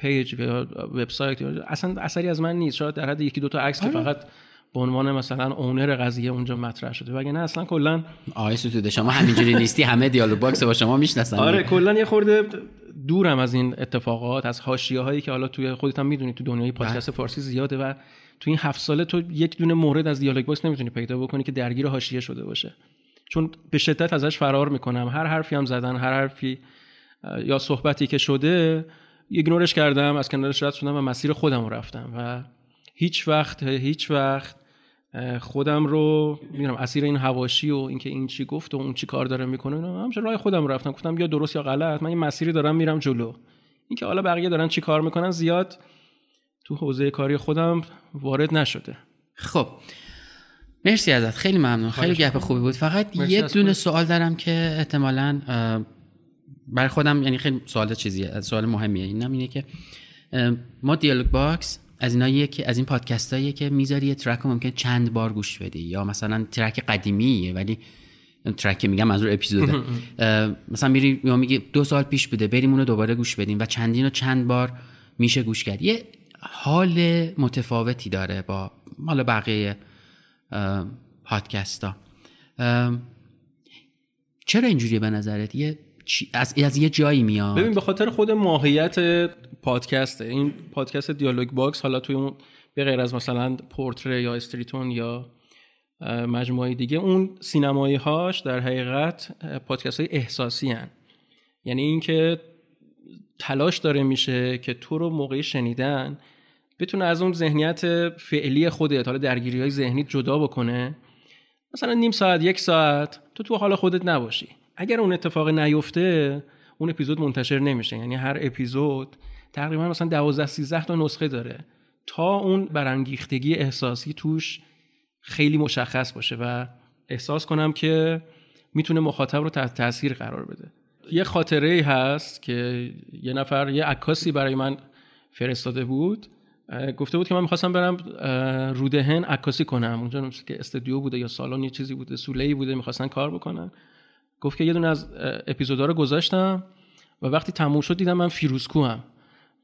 پیج یا وبسایت اصلا اثری از من نیست. شاید در حد یکی دو تا عکس که فقط به عنوان مثلا owner قضیه اونجا مطرح شده. وگرنه اصلا کلا آقای ستوده شما همینجوری نیستی. همه دیالوگ باکس با شما می‌شناسن. آره کلا یه خورده دورم از این اتفاقات از حاشیه هایی که حالا توی خودت هم می‌دونی تو دنیای پادکست فارسی زیاده و تو این هفت ساله تو یک دونه مورد از دیالوگ باکس نمی‌تونی پیدا بکنی که درگیر حاشیه شده باشه. چون به شدت ازش فرار می‌کنم. هر حرفی هم زدن هر حرفی یا صحبتی که شده ignore ش کردم از کنارش رد شدم و مسیر خودم رو رفتم و هیچ وقت هیچ وقت خودم رو میرم اسیر این هواشی و اینکه این چی گفت و اون چی کار داره می‌کنه اینا همش راه خودم رفتم. گفتم یا درست یا غلط من این مسیری دارم میرم جلو. اینکه حالا بقیه دارن چی کار می‌کنن زیاد تو حوزه کاری خودم وارد نشده. خب. مرسی ازت. خیلی ممنون. خیلی گپ خوبی بود. فقط یه دونه سوال دارم که احتمالا برای خودم یعنی خیلی سوال چیزیه سوال مهمیه. این اینه که ما دیالوگ باکس از ایناییه که از این پادکست هاییه که می‌ذاری یه track رو ممکن چند بار گوش بدی. یا مثلا track قدیمیه ولی track میگم منظور اپیزوده. *laughs* مثلا میری یا میگی دو سال پیش بوده بریم اونو دوباره گوش بدیم و چندین و چند بار میشه گوش کرد. یه حال متفاوتی داره با مال بقیه پادکست ها چرا اینجوریه به نظرت؟ یه از, از یه جایی میاد. ببین به خاطر خود ماهیت پادکسته این پادکست دیالوگ باکس حالا توی اون به غیر از مثلا پورتره یا استریتون یا مجموعه دیگه اون سینمایی هاش در حقیقت پادکست های احساسی هن. یعنی اینکه تلاش داره میشه که تو رو موقع شنیدن بتونه از اون ذهنیت فعلی خودت حالا درگیری های ذهنی جدا بکنه. مثلا نیم ساعت یک ساعت تو تو حال خودت نباشی. اگر اون اتفاق نیفته اون اپیزود منتشر نمیشه. یعنی هر اپیزود تقریبا مثلا 12 13 تا نسخه داره. تا اون برانگیختگی احساسی توش خیلی مشخص باشه و احساس کنم که می‌تونه مخاطب رو تحت تاثیر قرار بده. یه خاطره هست که یه نفر یه عکاسی برای من فرستاده بود. گفته بود که من می‌خواستم برم رودهن عکاسی کنم. اونجا که استودیو بوده یا سالن یه چیزی بوده سوله بوده می‌خواستن کار بکنن. گفت که یه دونه از اپیزودا رو گذاشتم و وقتی تموم شد دیدم من فیروزکو هم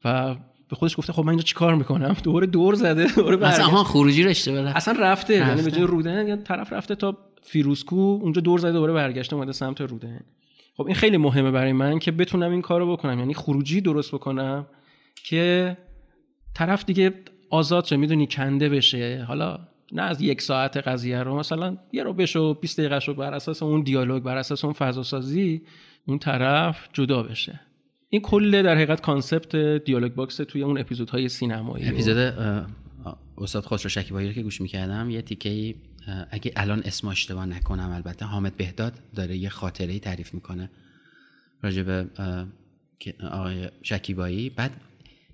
و به خودش گفته خب من اینجا چیکار می‌کنم؟ دوباره دور زده دوباره اصلا ها خروجی رشته بله اصلا رفته یعنی به جای رودن یا طرف رفته تا فیروزکو اونجا دور زده دوباره برگشته اومده سمت رودن. خب این خیلی مهمه برای من که بتونم این کارو بکنم. یعنی خروجی درست بکنم که طرف دیگه آزاد شه می‌دونی کنده بشه. حالا نه از یک ساعت قضیه رو مثلا یه رو بشو 20 دقیقه شو بر اساس اون دیالوگ بر اساس اون فضا سازی اون طرف جدا بشه. این کل در حقیقت concept دیالوگ باکس توی اون اپیزودهای سینمایی اپیزود استاد خسرو شکیبایی رو که گوش می‌کردم یه تیکه اگه الان اسم اشتباه نکنم البته حامد بهداد داره یه خاطره تعریف می‌کنه به آقای شکیبایی. بعد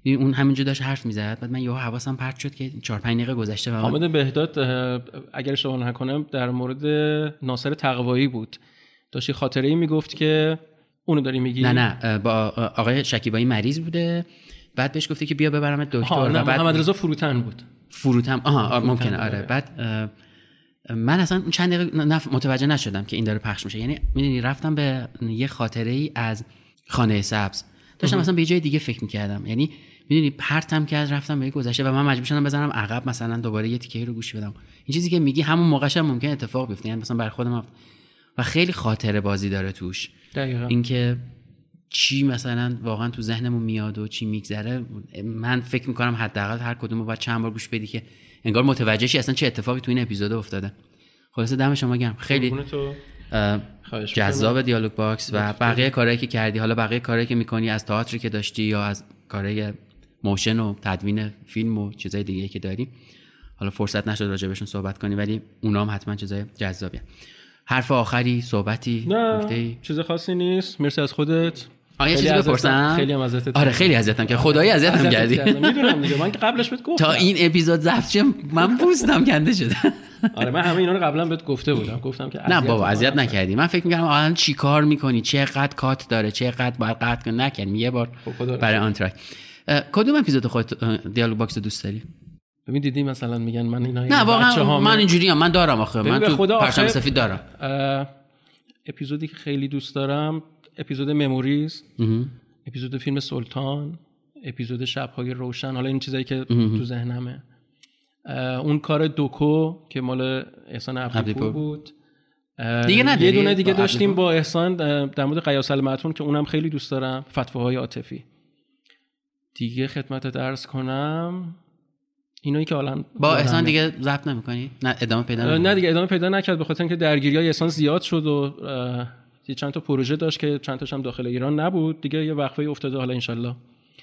اون همینجا داشت حرف می‌زد. بعد من یهو حواسم پرت شد که 4 5 دقیقه گذشته و حامد بهداد اگر اشتباه نکنم در مورد ناصر تقوایی بود. داشت خاطره ای می‌گفت که اونو داری میگی؟ نه نه با آقای شکیبایی مریض بوده. بعد بهش گفته که بیا ببرم دکتر و بعد محمد رضا فروتن بود. فروتن. آها ممکنه آره. بعد من اصلا چند دقیقه متوجه نشدم که این داره پخش میشه. یعنی می‌دونی رفتم به یه خاطره ای از خانه سبز. داشتم مثلا به جای دیگه فکر می‌کردم. یعنی می‌دونی پرتم که از رفتم به گذشته و من مجبور شدم بزنم عقب مثلا دوباره یه تیکه رو گوش بدم. این چیزی که میگی همون موقعش هم ممکن اتفاق بیفته یعنی مثلا بر خودم و خیلی خاطره بازی داره توش. اینکه چی مثلا واقعا تو ذهنمون میاد و چی میگذره من فکر می‌کنم حداقل هر کدوم رو باید چند بار گوش بدی که انگار متوجه شی اصلا چه اتفاقی تو این اپیزود افتاده. خلاصه دم شما گرم. خیلی جذاب دیالوگ باکس و بقیه کارهایی که کردی حالا بقیه کارهایی که می‌کنی از تئاتری که داشتی یا از کارهای motion و تدوین فیلم و چیزای دیگه که داری حالا فرصت نشد راجبشون صحبت کنی ولی اونا هم حتما چیزای جذابیه. حرف آخری صحبتی نه چیز خاصی نیست. مرسی از خودت. آیا چیزی بپرسم؟ خیلی هم ازت آره خیلی اذیتم که خدایی اذیتم کردی. می‌دونم دیگه. من که قبلش بهت گفتم. تا این اپیزود ضبط من پوستم کنده شده. آره من همه اینا رو قبلا بهت گفته بودم. گفتم که نه بابا اذیت نکردی. من فکر می‌کردم الان چی کار می‌کنی؟ چقدر cut داره؟ چقدر باید قطع کن نکردی یه بار خب، برای آنتراک. کدوم اپیزود خودت دیالوگ باکس دوست داری؟ ببین دیدی مثلا میگن من اینا نه واقعا من اینجوری هم من دارم آخه. من تو پرچم سفید دارم. اپیزودی که خیلی دوست دارم اپیزود memories اپیزود فیلم سلطان اپیزود شبهای روشن حالا این چیزایی که تو ذهنمه. اون کار دوکو که مال احسان عبدیپور بود. دیگه نداری؟ یه دونه دیگه داشتیم؟ با احسان در مورد قیاس المعتون که اونم خیلی دوست دارم. فتواهای عاطفی. دیگه خدمت درس کنم. اینایی که حالا با. احسان دیگه ضبط نمی‌کنی؟ نه ادامه پیدا نمی‌کنی؟ نه دیگه ادامه پیدا نکرد. به خاطر اینکه درگیری های احسان زیاد شد و چند تا پروژه داشت که چند تاش هم داخل ایران نبود. دیگه یه وقفه افتاده. حالا انشالله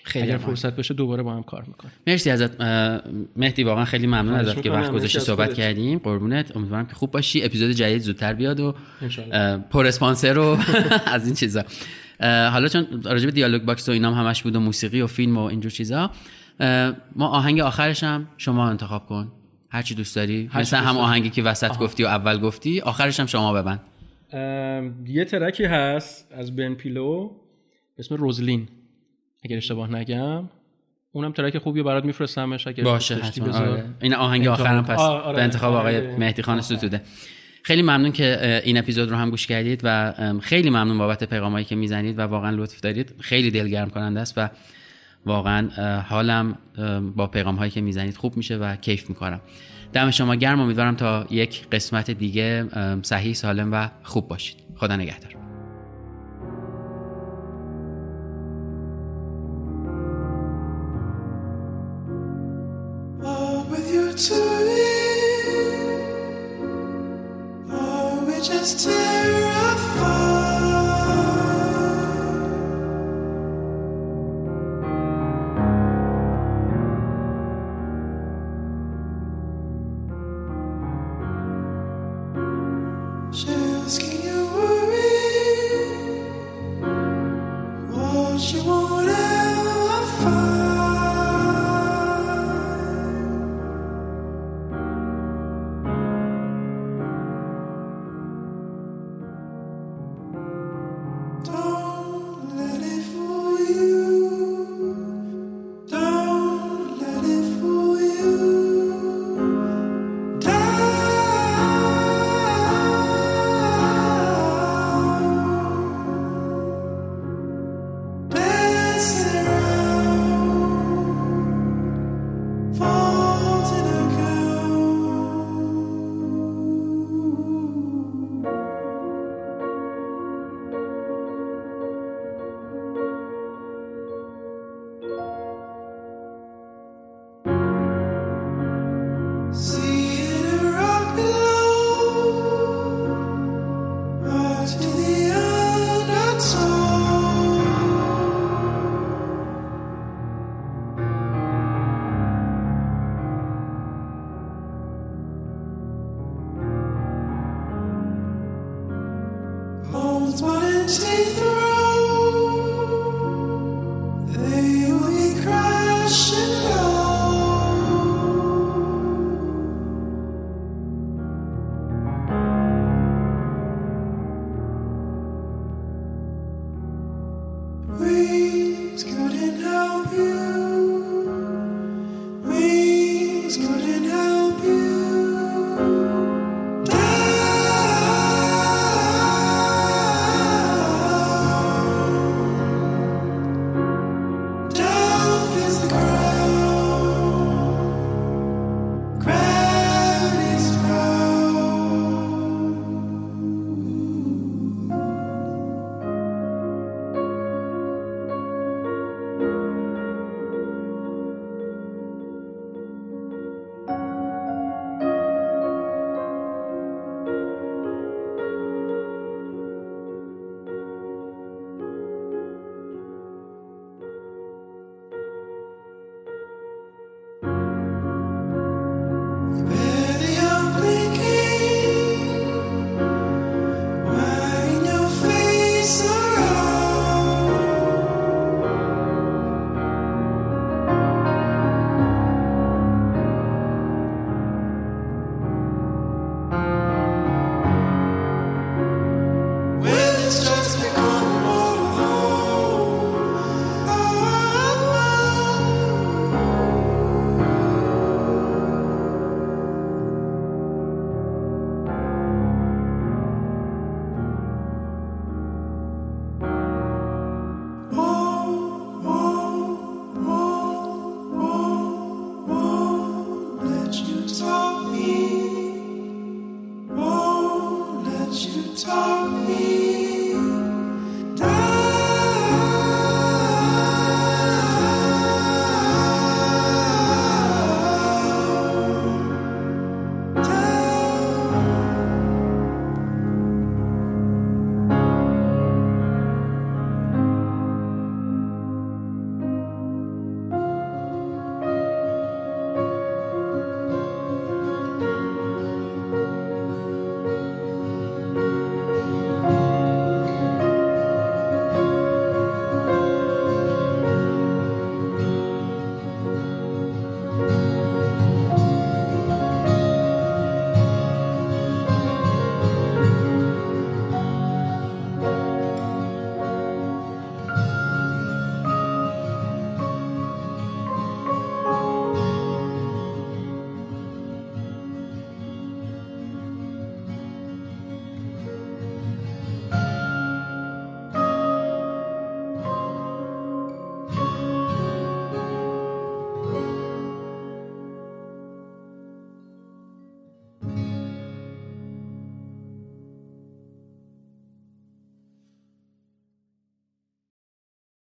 خیلی اگر. فرصت بشه دوباره با هم کار می‌کنیم. مرسی ازت مهدی. واقعا خیلی ممنون ازت که. وقت گذاشتی صحبت. کردیم. قربونت. امیدوارم که خوب باشی. اپیزود جدید زودتر بیاد و پر اسپانسر و *laughs* از این چیزا. حالا چون راجع به دیالوگ باکس و اینام همش بود و موسیقی و فیلم و اینجور چیزا ما آهنگ آخرش هم شما انتخاب کن هر چی دوست داری مثل هم. آهنگی که وسط گفتی و اول گفتی آخرش هم شما ببند یه ترکی هست از بن پیلو اسم روزلین اگر اشتباه نگم اونم ترک خوبی برات میفرستمش اگر باشه حتما. آره. این آهنگ. آخرم پس آه، آره. به انتخاب آقای آره. مهدی خان ستوده خیلی ممنون که این اپیزود رو هم گوش کردید و خیلی ممنون بابت پیغامایی که می‌زنید و واقعا لطف دارید. خیلی دلگرم کننده است و واقعا حالم با پیغام هایی که می‌زنید خوب میشه و کیف می‌کنم. دم شما گرم. امیدوارم تا یک قسمت دیگه صحیح سالم و خوب باشید. خدا نگهدار. To just tear